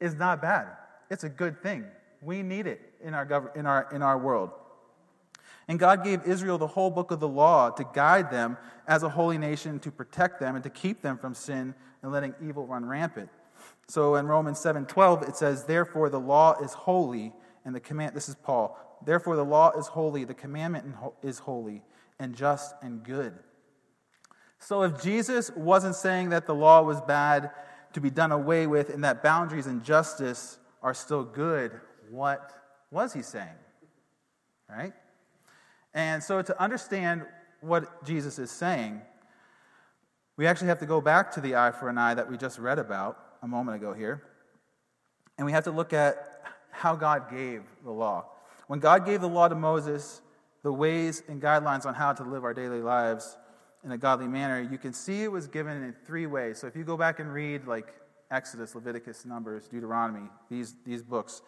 is not bad. It's a good thing. We need it in our, gov- in our, in our world. And God gave Israel the whole book of the law to guide them as a holy nation, to protect them, and to keep them from sin and letting evil run rampant. So in Romans 7:12 it says, "Therefore the law is holy, and the command this is Paul. Therefore the law is holy, the commandment is holy, and just and good." So if Jesus wasn't saying that the law was bad to be done away with and that boundaries and justice are still good, what was he saying? Right? And so to understand what Jesus is saying, we actually have to go back to the eye for an eye that we just read about a moment ago here. And we have to look at how God gave the law. When God gave the law to Moses, the ways and guidelines on how to live our daily lives in a godly manner, you can see it was given in three ways. So if you go back and read like Exodus, Leviticus, Numbers, Deuteronomy, these, these books,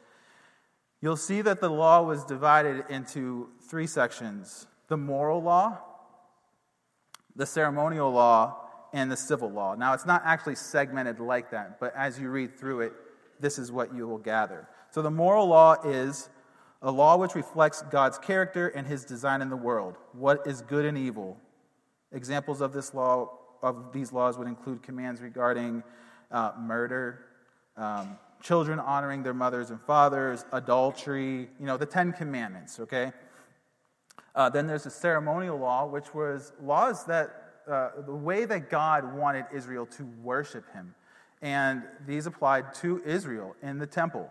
you'll see that the law was divided into three sections the moral law, the ceremonial law, and the civil law. Now, it's not actually segmented like that, but as you read through it, this is what you will gather. So, the moral law is a law which reflects God's character and his design in the world. What is good and evil? Examples of this law, of these laws, would include commands regarding uh, murder, um, children honoring their mothers and fathers, adultery, you know, the Ten Commandments, okay? Uh, then there's the ceremonial law, which was laws that uh, the way that God wanted Israel to worship him. And these applied to Israel in the temple.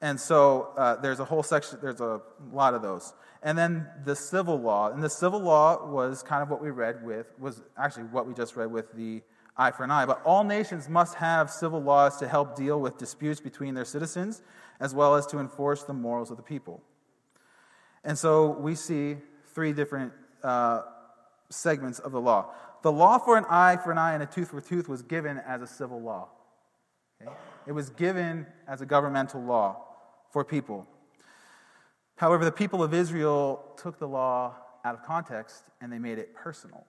And so uh, there's a whole section, there's a lot of those. And then the civil law. And the civil law was kind of what we read with, was actually what we just read with the eye for an eye. But all nations must have civil laws to help deal with disputes between their citizens, as well as to enforce the morals of the people. And so we see three different uh, segments of the law. The law for an eye for an eye and a tooth for tooth was given as a civil law. Okay? It was given as a governmental law for people. However, the people of Israel took the law out of context and they made it personal.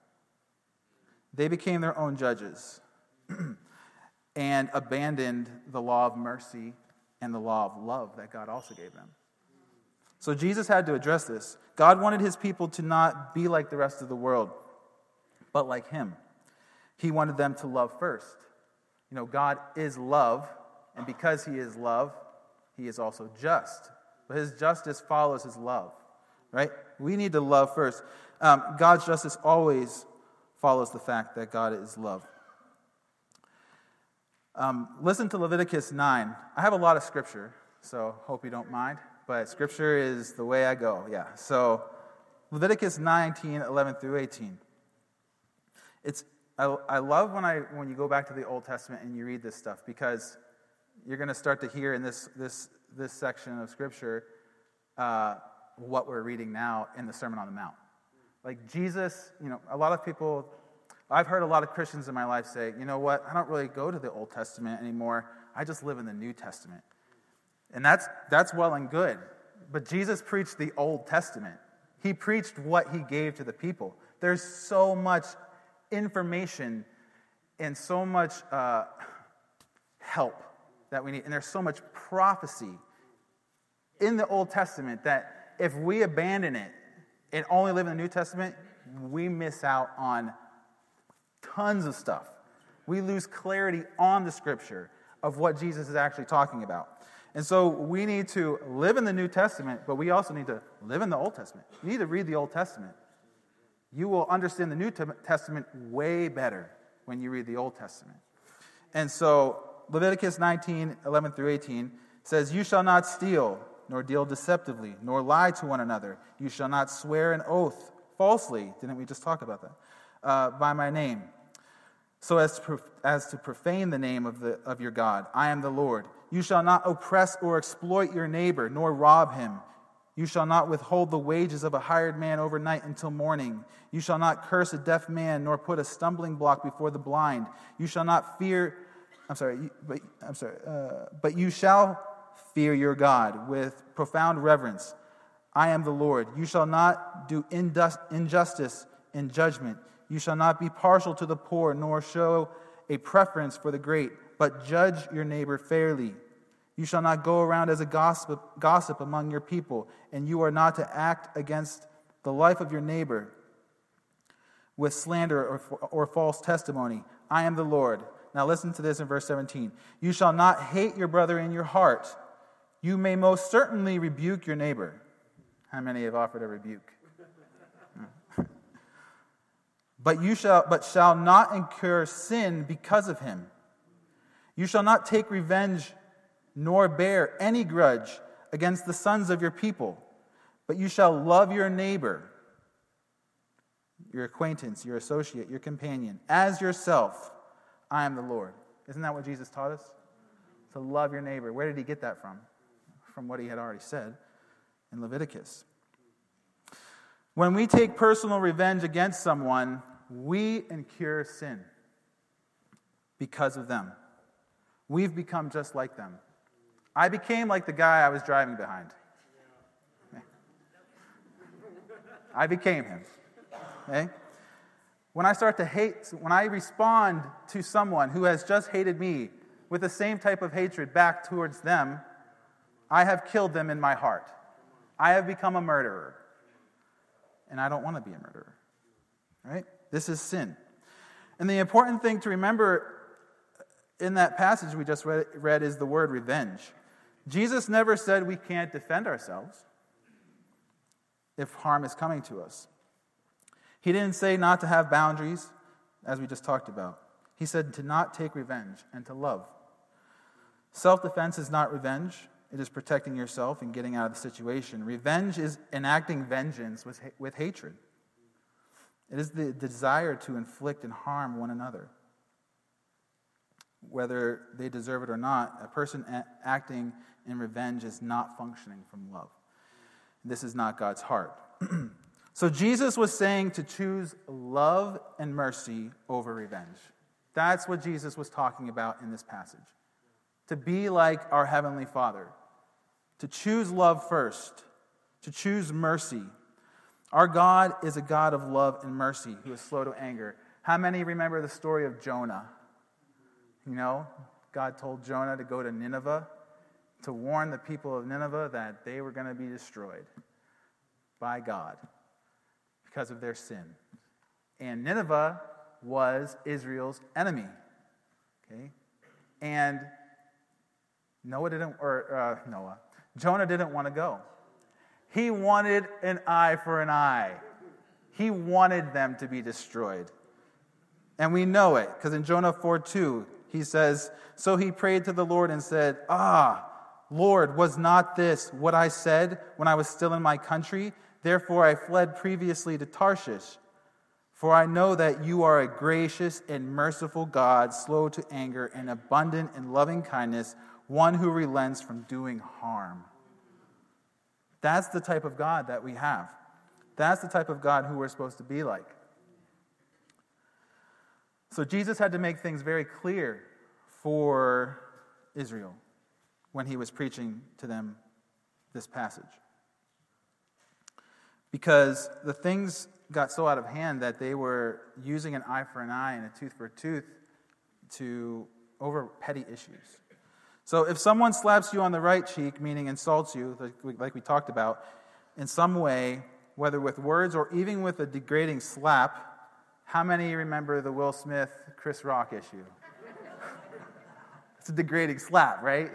They became their own judges and abandoned the law of mercy and the law of love that God also gave them. So Jesus had to address this. God wanted his people to not be like the rest of the world, but like him. He wanted them to love first. You know, God is love, and because he is love, he is also just. But his justice follows his love, right? We need to love first. Um, God's justice always follows the fact that God is love. Um, listen to Leviticus 9. I have a lot of scripture, so hope you don't mind, but scripture is the way I go. Yeah. So Leviticus 19, 11 through 18. It's, I, I love when, I, when you go back to the Old Testament and you read this stuff because you're going to start to hear in this, this, this section of scripture uh, what we're reading now in the Sermon on the Mount. Like Jesus, you know, a lot of people, I've heard a lot of Christians in my life say, you know what, I don't really go to the Old Testament anymore. I just live in the New Testament. And that's, that's well and good. But Jesus preached the Old Testament, He preached what He gave to the people. There's so much information and so much uh, help that we need. And there's so much prophecy in the Old Testament that if we abandon it and only live in the New Testament, we miss out on tons of stuff. We lose clarity on the scripture of what Jesus is actually talking about. And so we need to live in the New Testament, but we also need to live in the Old Testament. You need to read the Old Testament. You will understand the New Testament way better when you read the Old Testament. And so Leviticus 19, 11 through 18 says, You shall not steal nor deal deceptively, nor lie to one another. You shall not swear an oath falsely. Didn't we just talk about that? Uh, by my name, so as to, as to profane the name of, the, of your God. I am the Lord. You shall not oppress or exploit your neighbor, nor rob him. You shall not withhold the wages of a hired man overnight until morning. You shall not curse a deaf man, nor put a stumbling block before the blind. You shall not fear. I'm sorry, but I'm sorry. Uh, but you shall Fear your God with profound reverence. I am the Lord. You shall not do injustice in judgment. You shall not be partial to the poor, nor show a preference for the great, but judge your neighbor fairly. You shall not go around as a gossip, gossip among your people, and you are not to act against the life of your neighbor with slander or, or false testimony. I am the Lord. Now listen to this in verse 17. You shall not hate your brother in your heart. You may most certainly rebuke your neighbor. How many have offered a rebuke? but you shall but shall not incur sin because of him. You shall not take revenge nor bear any grudge against the sons of your people, but you shall love your neighbor, your acquaintance, your associate, your companion, as yourself. I am the Lord. Isn't that what Jesus taught us? To love your neighbor. Where did he get that from? From what he had already said in Leviticus. When we take personal revenge against someone, we incur sin because of them. We've become just like them. I became like the guy I was driving behind. I became him. Okay? When I start to hate, when I respond to someone who has just hated me with the same type of hatred back towards them, I have killed them in my heart. I have become a murderer. And I don't want to be a murderer. Right? This is sin. And the important thing to remember in that passage we just read, read is the word revenge. Jesus never said we can't defend ourselves if harm is coming to us. He didn't say not to have boundaries, as we just talked about. He said to not take revenge and to love. Self defense is not revenge, it is protecting yourself and getting out of the situation. Revenge is enacting vengeance with, with hatred. It is the desire to inflict and harm one another. Whether they deserve it or not, a person acting in revenge is not functioning from love. This is not God's heart. so Jesus was saying to choose love and mercy over revenge. That's what Jesus was talking about in this passage. To be like our Heavenly Father to choose love first, to choose mercy. Our God is a God of love and mercy who is slow to anger. How many remember the story of Jonah? You know, God told Jonah to go to Nineveh to warn the people of Nineveh that they were going to be destroyed by God because of their sin. And Nineveh was Israel's enemy. Okay? And Noah didn't, or uh, Noah, Jonah didn't want to go. He wanted an eye for an eye. He wanted them to be destroyed. And we know it because in Jonah 4 2, he says, So he prayed to the Lord and said, Ah, Lord, was not this what I said when I was still in my country? Therefore I fled previously to Tarshish. For I know that you are a gracious and merciful God, slow to anger and abundant in loving kindness, one who relents from doing harm. That's the type of God that we have. That's the type of God who we're supposed to be like. So Jesus had to make things very clear for Israel when he was preaching to them this passage. Because the things got so out of hand that they were using an eye for an eye and a tooth for a tooth to over petty issues. So if someone slaps you on the right cheek, meaning insults you, like we talked about, in some way, whether with words or even with a degrading slap, how many remember the Will Smith Chris Rock issue? it's a degrading slap, right?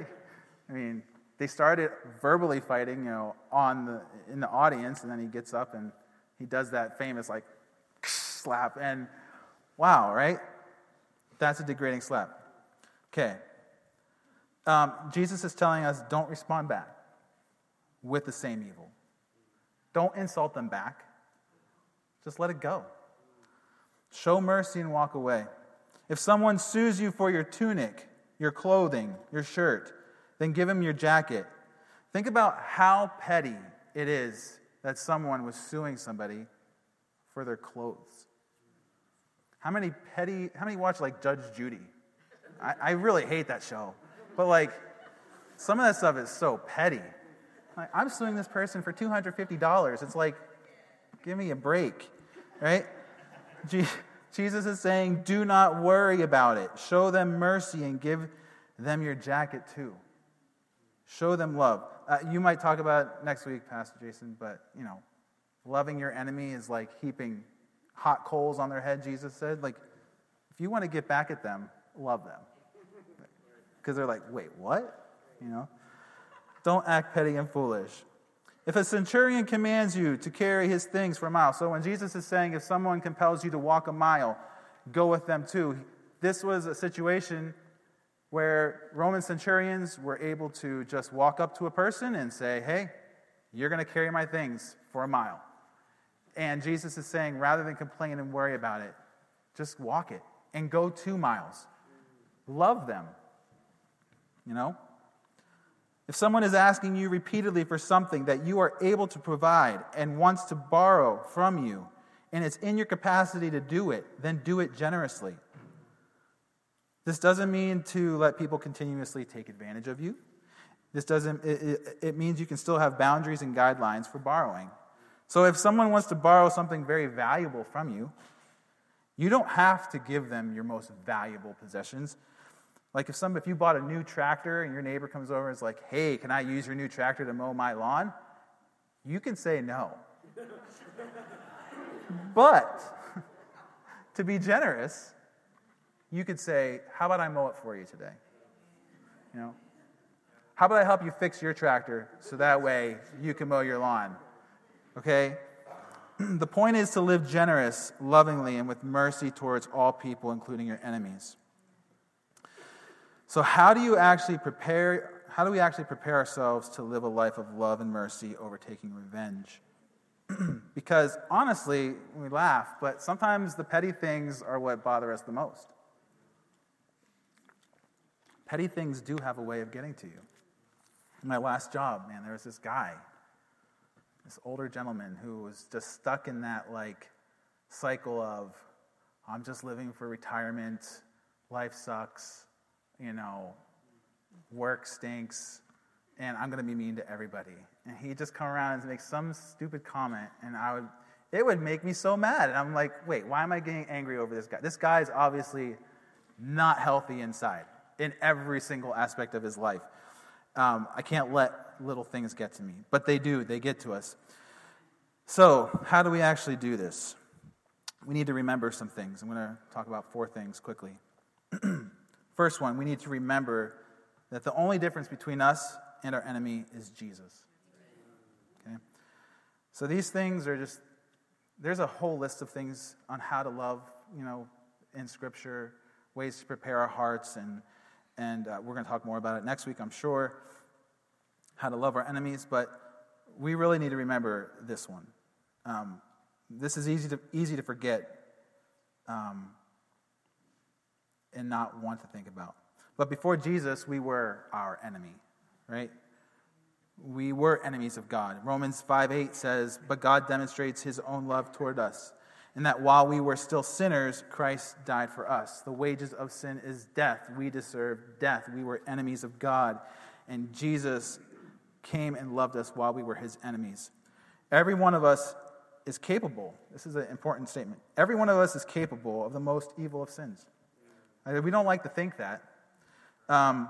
I mean, they started verbally fighting, you know, on the in the audience, and then he gets up and he does that famous like slap, and wow, right? That's a degrading slap. Okay, um, Jesus is telling us don't respond back with the same evil. Don't insult them back. Just let it go. Show mercy and walk away. If someone sues you for your tunic, your clothing, your shirt, then give him your jacket. Think about how petty it is that someone was suing somebody for their clothes. How many petty, how many watch like Judge Judy? I, I really hate that show. But like, some of that stuff is so petty. Like, I'm suing this person for $250. It's like, give me a break, right? Jesus is saying, do not worry about it. Show them mercy and give them your jacket too. Show them love. Uh, you might talk about next week, Pastor Jason, but you know, loving your enemy is like heaping hot coals on their head, Jesus said. Like, if you want to get back at them, love them because they're like, wait, what? You know? Don't act petty and foolish. If a centurion commands you to carry his things for a mile, so when Jesus is saying if someone compels you to walk a mile, go with them too, this was a situation where Roman centurions were able to just walk up to a person and say, hey, you're going to carry my things for a mile. And Jesus is saying, rather than complain and worry about it, just walk it and go two miles. Love them. You know? If someone is asking you repeatedly for something that you are able to provide and wants to borrow from you, and it's in your capacity to do it, then do it generously. This doesn't mean to let people continuously take advantage of you. This doesn't, it, it, it, means you can still have boundaries and guidelines for borrowing. So if someone wants to borrow something very valuable from you, you don't have to give them your most valuable possessions. Like if some if you bought a new tractor and your neighbor comes over and is like, "Hey, can I use your new tractor to mow my lawn?" You can say no. but to be generous, you could say, "How about I mow it for you today?" You know? How about I help you fix your tractor so that way you can mow your lawn? Okay? the point is to live generous, lovingly, and with mercy towards all people, including your enemies. So, how do you actually prepare? How do we actually prepare ourselves to live a life of love and mercy overtaking revenge? because honestly, we laugh, but sometimes the petty things are what bother us the most. Petty things do have a way of getting to you. In my last job, man, there was this guy, this older gentleman who was just stuck in that like cycle of I'm just living for retirement, life sucks, you know, work stinks, and I'm to be mean to everybody. and he'd just come around and make some stupid comment, and I would, it would make me so mad. And I'm like, wait, why am I getting angry over this guy? This guy is obviously not healthy inside in every single aspect of his life. Um, I can't let little things get to me, but they do, they get to us. So, how do we actually do this? We need to remember some things. I'm going to talk about four things quickly. First one, we need to remember that the only difference between us and our enemy is Jesus. Okay? So these things are just, there's a whole list of things on how to love, you know, in Scripture, ways to prepare our hearts, and, and uh, we're going to talk more about it next week, I'm sure, how to love our enemies, but we really need to remember this one. Um, this is easy to, easy to forget um, and not want to think about. But before Jesus, we were our enemy, right? We were enemies of God. Romans 5 8 says, But God demonstrates his own love toward us, in that while we were still sinners, Christ died for us. The wages of sin is death. We deserve death. We were enemies of God. And Jesus came and loved us while we were his enemies. Every one of us is capable. This is an important statement. Every one of us is capable of the most evil of sins. We don't like to think that. Um,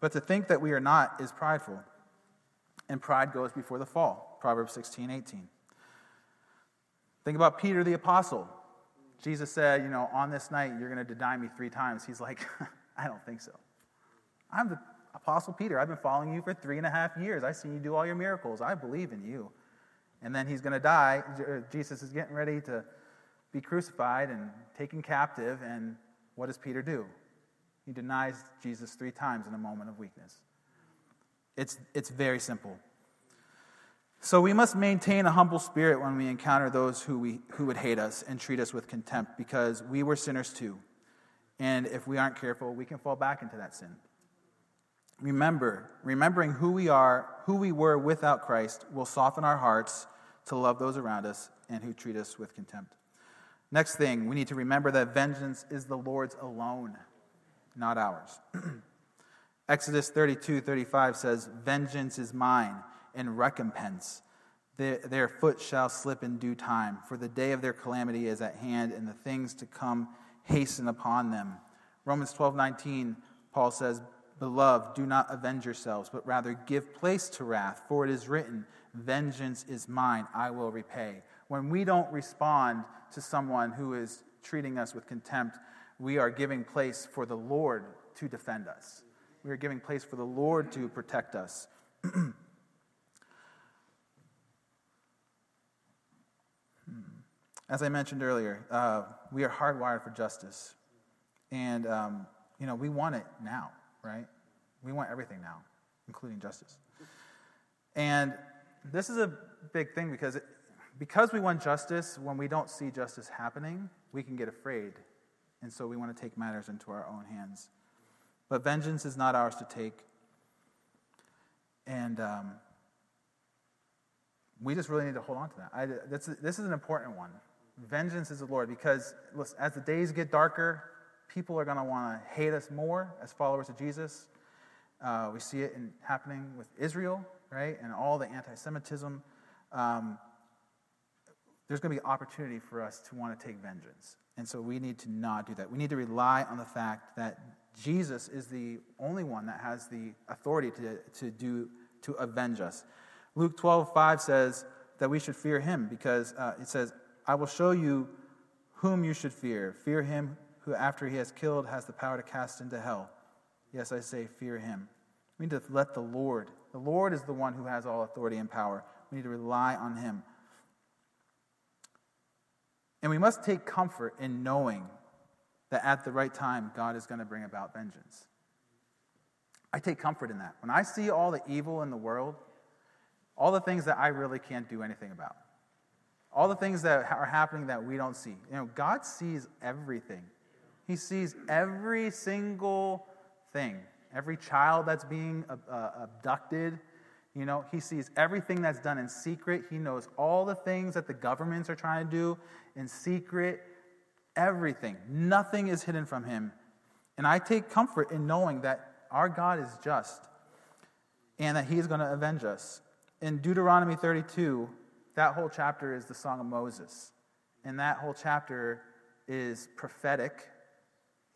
but to think that we are not is prideful. And pride goes before the fall. Proverbs 16, 18. Think about Peter the apostle. Jesus said, You know, on this night you're going to deny me three times. He's like, I don't think so. I'm the apostle Peter. I've been following you for three and a half years. I've seen you do all your miracles. I believe in you. And then he's going to die. Jesus is getting ready to be crucified and taken captive. And what does Peter do? He denies Jesus three times in a moment of weakness. It's, it's very simple. So we must maintain a humble spirit when we encounter those who, we, who would hate us and treat us with contempt because we were sinners too. And if we aren't careful, we can fall back into that sin. Remember, remembering who we are, who we were without Christ, will soften our hearts to love those around us and who treat us with contempt. Next thing, we need to remember that vengeance is the Lord's alone, not ours. Exodus 32 35 says, Vengeance is mine and recompense. Their, their foot shall slip in due time, for the day of their calamity is at hand, and the things to come hasten upon them. Romans 12 19, Paul says, Beloved, do not avenge yourselves, but rather give place to wrath, for it is written, Vengeance is mine, I will repay. When we don't respond to someone who is treating us with contempt, we are giving place for the Lord to defend us. We are giving place for the Lord to protect us. As I mentioned earlier, uh, we are hardwired for justice. And, um, you know, we want it now right? We want everything now, including justice. And this is a big thing because because we want justice, when we don't see justice happening, we can get afraid. And so we want to take matters into our own hands. But vengeance is not ours to take. And um, we just really need to hold on to that. I, this, this is an important one. Vengeance is the Lord because listen, as the days get darker, people are going to want to hate us more as followers of Jesus. Uh, we see it in, happening with Israel, right, and all the anti Semitism. Um, there's going to be opportunity for us to want to take vengeance. And so we need to not do that. We need to rely on the fact that Jesus is the only one that has the authority to, to, do, to avenge us. Luke 12, 5 says that we should fear him because uh, it says, I will show you whom you should fear. Fear him who after he has killed has the power to cast into hell. Yes, I say, fear him. We need to let the Lord, the Lord is the one who has all authority and power. We need to rely on him. And we must take comfort in knowing that at the right time, God is going to bring about vengeance. I take comfort in that. When I see all the evil in the world, all the things that I really can't do anything about, all the things that are happening that we don't see, you know, God sees everything. He sees every single thing, every child that's being uh, abducted. You know, he sees everything that's done in secret. He knows all the things that the governments are trying to do in secret. Everything. Nothing is hidden from him. And I take comfort in knowing that our God is just and that he is going to avenge us. in Deuteronomy 32, that whole chapter is the Song of Moses. And that whole chapter is prophetic.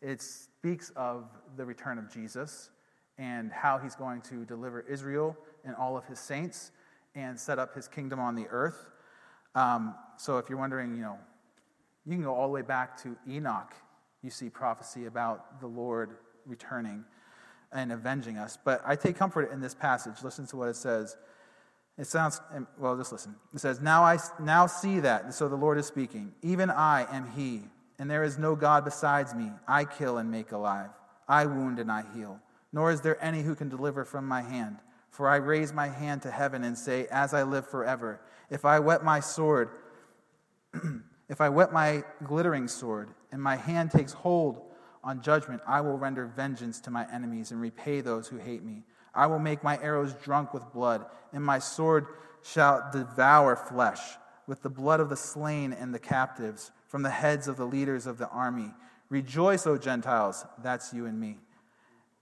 It speaks of the return of Jesus and how he's going to deliver Israel and all of his saints and set up his kingdom on the earth. Um, so if you're wondering, you know, you can go all the way back to Enoch. You see prophecy about the Lord returning and avenging us. But I take comfort in this passage. Listen to what it says. It sounds, well, just listen. It says, Now I now see that. So the Lord is speaking. Even I am He, and there is no God besides me. I kill and make alive. I wound and I heal. Nor is there any who can deliver from my hand. For I raise my hand to heaven and say, As I live forever, if I wet my sword, if I wet my glittering sword, and my hand takes hold on judgment, I will render vengeance to my enemies and repay those who hate me. I will make my arrows drunk with blood, and my sword shall devour flesh, with the blood of the slain and the captives, from the heads of the leaders of the army. Rejoice, O Gentiles, that's you and me,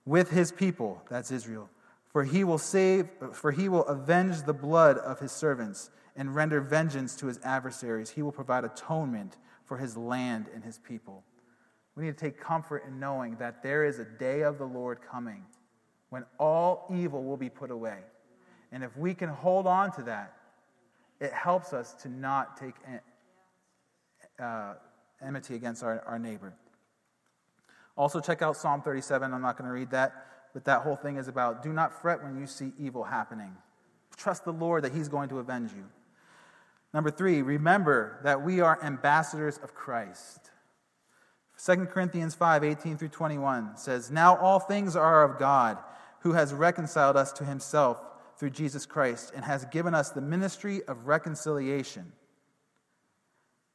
with his people, that's Israel. For he will save, for he will avenge the blood of his servants and render vengeance to his adversaries. He will provide atonement for his land and his people. We need to take comfort in knowing that there is a day of the Lord coming when all evil will be put away. And if we can hold on to that, it helps us to not take uh, enmity against our, our neighbor. Also, check out Psalm 37. I'm not going to read that, but that whole thing is about do not fret when you see evil happening. Trust the Lord that He's going to avenge you. Number three, remember that we are ambassadors of Christ. 2 Corinthians 5 18 through 21 says, Now all things are of God who has reconciled us to himself through Jesus Christ and has given us the ministry of reconciliation.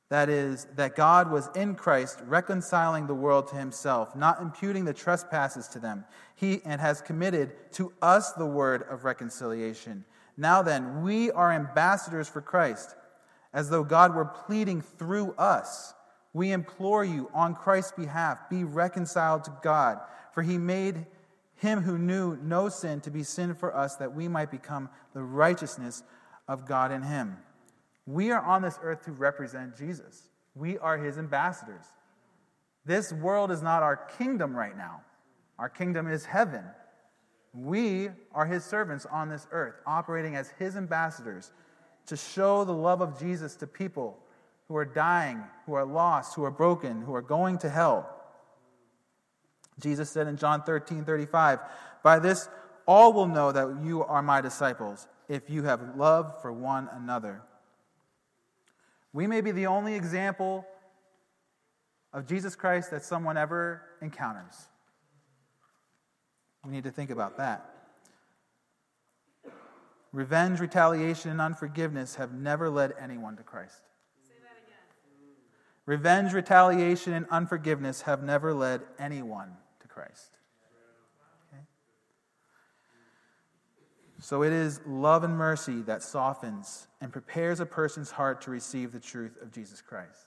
That is, that God was in Christ reconciling the world to himself, not imputing the trespasses to them. He and has committed to us the word of reconciliation. Now then, we are ambassadors for Christ, as though God were pleading through us. We implore you on Christ's behalf, be reconciled to God, for he made him who knew no sin to be sin for us, that we might become the righteousness of God in him. We are on this earth to represent Jesus. We are his ambassadors. This world is not our kingdom right now, our kingdom is heaven. We are his servants on this earth, operating as his ambassadors to show the love of Jesus to people who are dying, who are lost, who are broken, who are going to hell. Jesus said in John 13 35, By this all will know that you are my disciples, if you have love for one another. We may be the only example of Jesus Christ that someone ever encounters. We need to think about that. Revenge, retaliation, and unforgiveness have never led anyone to Christ. Say that again. Revenge, retaliation, and unforgiveness have never led anyone to Christ. Okay? So it is love and mercy that softens and prepares a person's heart to receive the truth of Jesus Christ.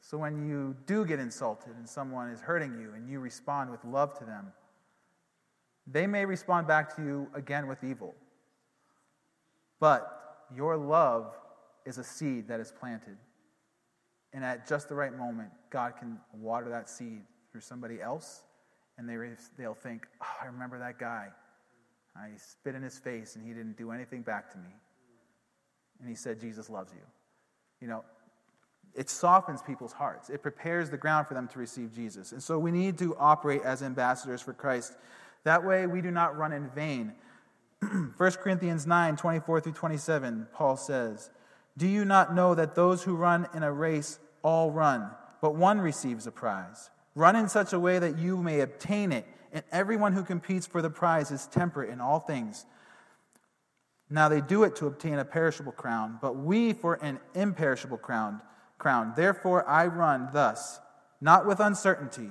So when you do get insulted and someone is hurting you and you respond with love to them, they may respond back to you again with evil. But your love is a seed that is planted. And at just the right moment, God can water that seed through somebody else and they, they'll think, oh, I remember that guy. I spit in his face and he didn't do anything back to me. And he said, Jesus loves you. You know, it softens people's hearts, it prepares the ground for them to receive Jesus. And so we need to operate as ambassadors for Christ. That way we do not run in vain. 1 Corinthians 9 24 through 27, Paul says, Do you not know that those who run in a race all run, but one receives a prize? Run in such a way that you may obtain it, and everyone who competes for the prize is temperate in all things. Now they do it to obtain a perishable crown, but we for an imperishable crown. Crown. Therefore I run thus, not with uncertainty.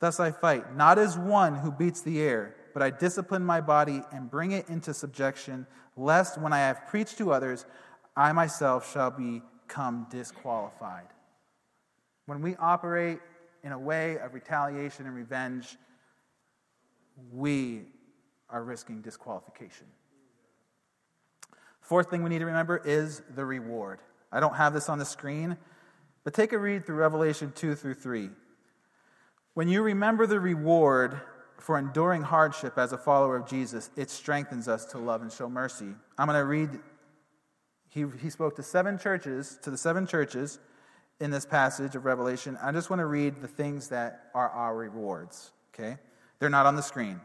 Thus I fight, not as one who beats the air, but I discipline my body and bring it into subjection, lest when I have preached to others, I myself shall become disqualified. When we operate in a way of retaliation and revenge, we are risking disqualification. Fourth thing we need to remember is the reward. I don't have this on the screen, but take a read through Revelation 2 through 3. When you remember the reward for enduring hardship as a follower of Jesus, it strengthens us to love and show mercy. I'm going to read, he, he spoke to seven churches, to the seven churches in this passage of Revelation. I just want to read the things that are our rewards, okay? They're not on the screen,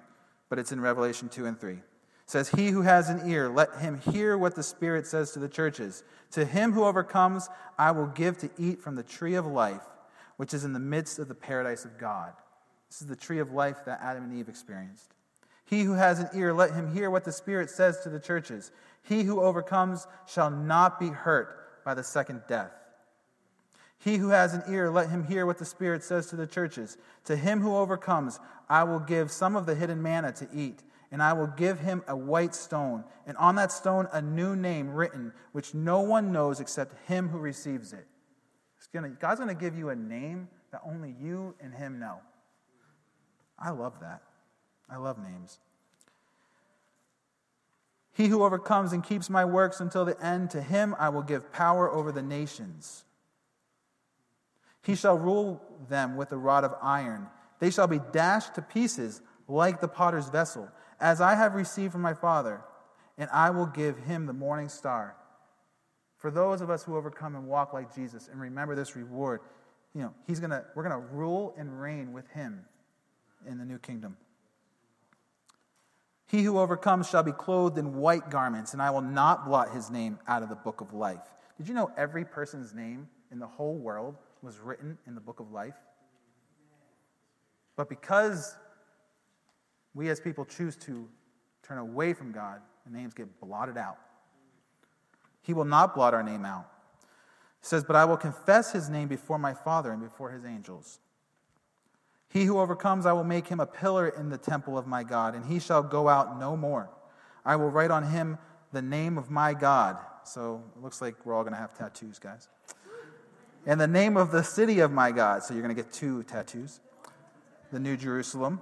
but it's in Revelation 2 and 3. It says, He who has an ear, let him hear what the Spirit says to the churches. To him who overcomes, I will give to eat from the tree of life, which is in the midst of the paradise of God. This is the tree of life that Adam and Eve experienced. He who has an ear, let him hear what the Spirit says to the churches. He who overcomes shall not be hurt by the second death. He who has an ear, let him hear what the Spirit says to the churches. To him who overcomes, I will give some of the hidden manna to eat, and I will give him a white stone, and on that stone a new name written, which no one knows except him who receives it. God's going to give you a name that only you and him know. I love that. I love names. He who overcomes and keeps my works until the end, to him I will give power over the nations. He shall rule them with a rod of iron. They shall be dashed to pieces like the potter's vessel, as I have received from my Father, and I will give him the morning star. For those of us who overcome and walk like Jesus and remember this reward, you know, he's gonna, we're going to rule and reign with him in the new kingdom. He who overcomes shall be clothed in white garments, and I will not blot his name out of the book of life. Did you know every person's name in the whole world was written in the book of life. But because we as people choose to turn away from God, the names get blotted out. He will not blot our name out. He says, But I will confess his name before my Father and before his angels. He who overcomes, I will make him a pillar in the temple of my God, and he shall go out no more. I will write on him the name of my God. So it looks like we're all going to have tattoos, guys in the name of the city of my God. So you're going to get two tattoos. The New Jerusalem,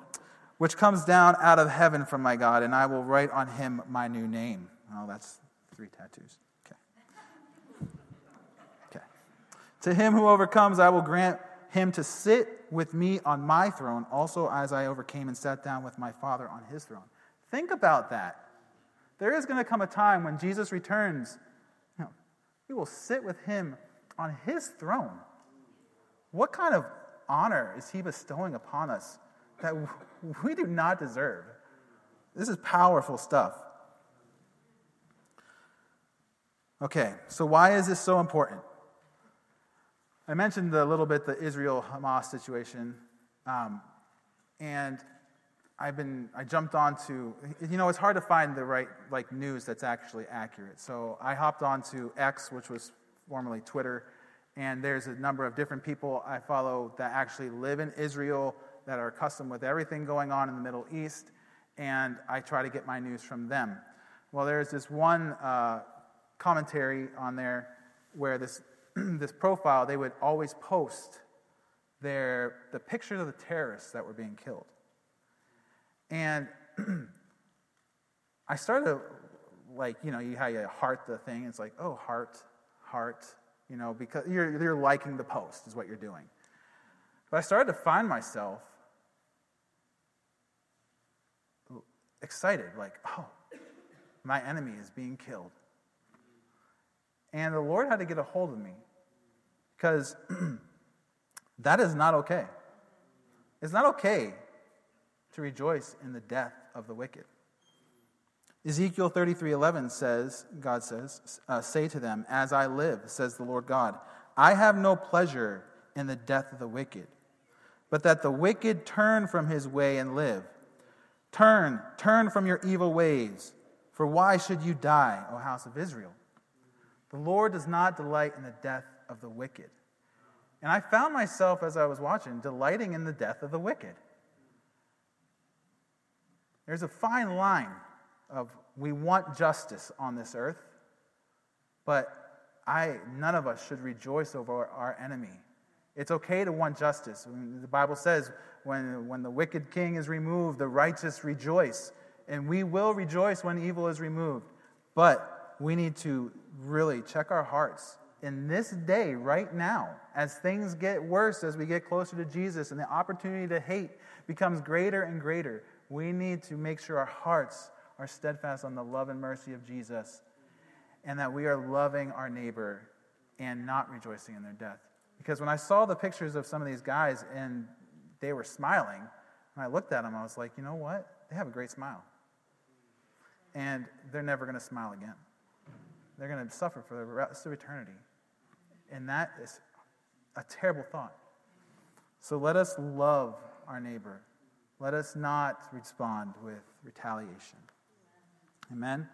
which comes down out of heaven from my God, and I will write on him my new name. Oh, that's three tattoos. Okay. Okay. To him who overcomes, I will grant him to sit with me on my throne, also as I overcame and sat down with my Father on his throne. Think about that. There is going to come a time when Jesus returns. You know, we will sit with him on his throne. What kind of honor is he bestowing upon us that we do not deserve? This is powerful stuff. Okay, so why is this so important? I mentioned a little bit the Israel Hamas situation, um, and I've been I jumped onto you know it's hard to find the right like news that's actually accurate. So I hopped onto X, which was formerly Twitter. And there's a number of different people I follow that actually live in Israel, that are accustomed with everything going on in the Middle East, and I try to get my news from them. Well, there's this one uh, commentary on there where this, this profile, they would always post their, the pictures of the terrorists that were being killed. And I started, like, you know, you, how you heart the thing. It's like, oh, heart, heart, you know, because you're, you're liking the post, is what you're doing. But I started to find myself excited, like, oh, my enemy is being killed. And the Lord had to get a hold of me because that is not okay. It's not okay to rejoice in the death of the wicked. Ezekiel 33:11 says, God says, uh, "Say to them, as I live, says the Lord God, I have no pleasure in the death of the wicked, but that the wicked turn from his way and live. Turn, turn from your evil ways, for why should you die, O house of Israel? The Lord does not delight in the death of the wicked." And I found myself as I was watching delighting in the death of the wicked. There's a fine line of we want justice on this earth, but I, none of us should rejoice over our enemy. It's okay to want justice. The Bible says when, when the wicked king is removed, the righteous rejoice. And we will rejoice when evil is removed. But we need to really check our hearts in this day, right now, as things get worse, as we get closer to Jesus, and the opportunity to hate becomes greater and greater. We need to make sure our hearts are steadfast on the love and mercy of Jesus and that we are loving our neighbor and not rejoicing in their death. Because when I saw the pictures of some of these guys and they were smiling, when I looked at them, I was like, you know what? They have a great smile. And they're never going to smile again. They're going to suffer for the rest of eternity. And that is a terrible thought. So let us love our neighbor. Let us not respond with retaliation. Amen.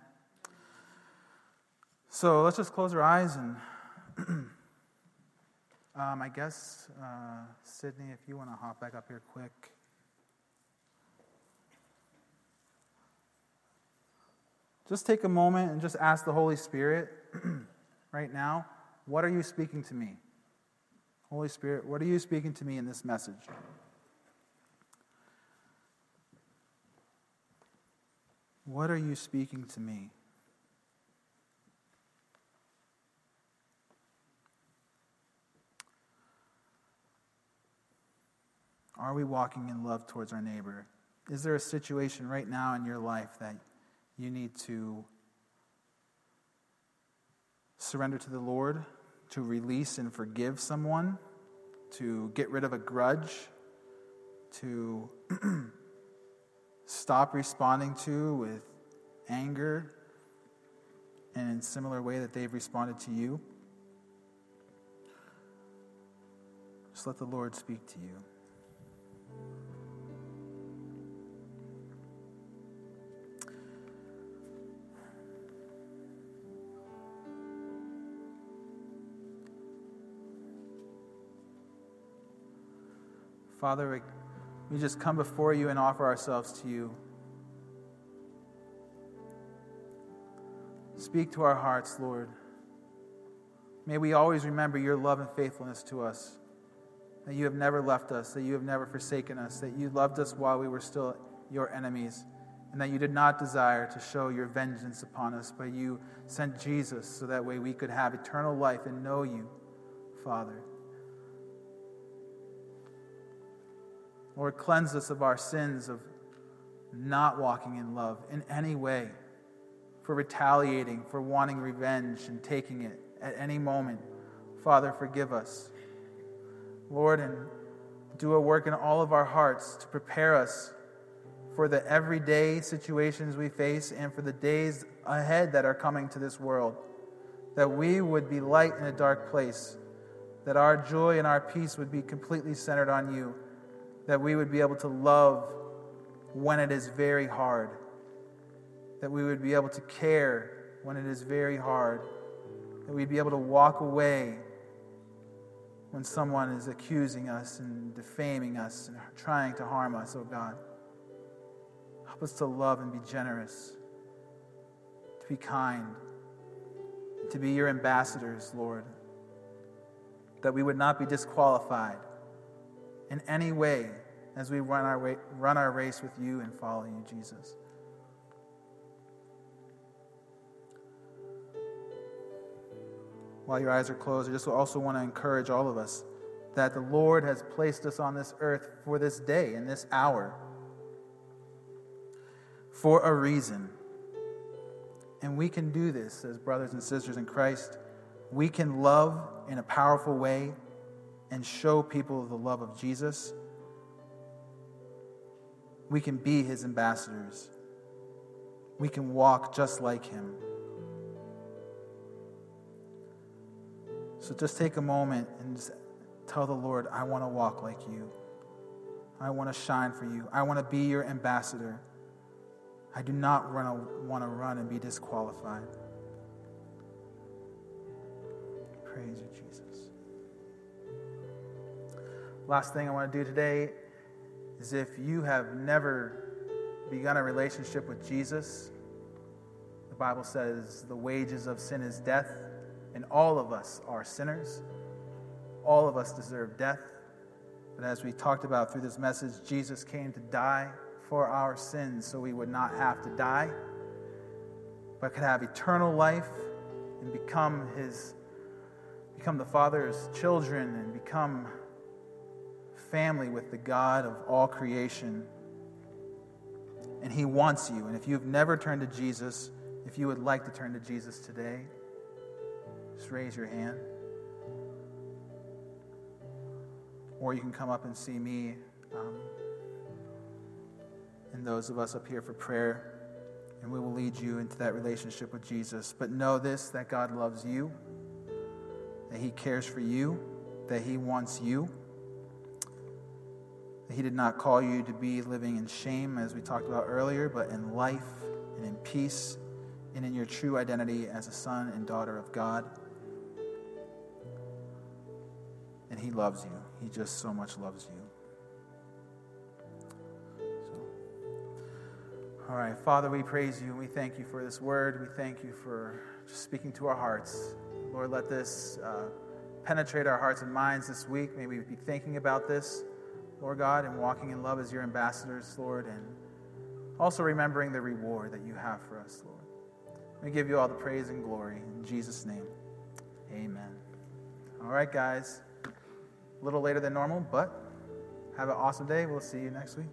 So let's just close our eyes and um, I guess, uh, Sydney, if you want to hop back up here quick. Just take a moment and just ask the Holy Spirit right now, what are you speaking to me? Holy Spirit, what are you speaking to me in this message? What are you speaking to me? Are we walking in love towards our neighbor? Is there a situation right now in your life that you need to surrender to the Lord, to release and forgive someone, to get rid of a grudge, to stop responding to with anger and in similar way that they've responded to you? Just let the Lord speak to you. Father, we just come before you and offer ourselves to you. Speak to our hearts, Lord. May we always remember your love and faithfulness to us, that you have never left us, that you have never forsaken us, that you loved us while we were still your enemies, and that you did not desire to show your vengeance upon us, but you sent Jesus so that way we could have eternal life and know you, Father. Lord, cleanse us of our sins of not walking in love in any way, for retaliating, for wanting revenge and taking it at any moment. Father, forgive us. Lord, and do a work in all of our hearts to prepare us for the everyday situations we face and for the days ahead that are coming to this world. That we would be light in a dark place, that our joy and our peace would be completely centered on you that we would be able to love when it is very hard, that we would be able to care when it is very hard, that we'd be able to walk away when someone is accusing us and defaming us and trying to harm us, oh God. Help us to love and be generous, to be kind, to be your ambassadors, Lord, that we would not be disqualified in any way as we run our, way, run our race with you and follow you, Jesus. While your eyes are closed, I just also want to encourage all of us that the Lord has placed us on this earth for this day and this hour for a reason. And we can do this as brothers and sisters in Christ. We can love in a powerful way and show people the love of Jesus, we can be his ambassadors. We can walk just like him. So just take a moment and just tell the Lord, I want to walk like you. I want to shine for you. I want to be your ambassador. I do not want to run and be disqualified. Praise you, Jesus. Last thing I want to do today is if you have never begun a relationship with Jesus, the Bible says the wages of sin is death, and all of us are sinners. All of us deserve death. But as we talked about through this message, Jesus came to die for our sins so we would not have to die. but could have eternal life and become his become the Father's children and become family with the God of all creation. And he wants you. And if you've never turned to Jesus, if you would like to turn to Jesus today, just raise your hand. Or you can come up and see me um, and those of us up here for prayer, and we will lead you into that relationship with Jesus. But know this that God loves you, that He cares for you, that He wants you. He did not call you to be living in shame, as we talked about earlier, but in life and in peace and in your true identity as a son and daughter of God. And He loves you. He just so much loves you. So, all right, Father, we praise you and we thank you for this word. We thank you for just speaking to our hearts. Lord, let this uh, penetrate our hearts and minds this week. May we be thinking about this, Lord God, and walking in love as your ambassadors, Lord, and also remembering the reward that you have for us, Lord. We give you all the praise and glory. In Jesus' name, amen. All right, guys. A little later than normal, but have an awesome day. We'll see you next week.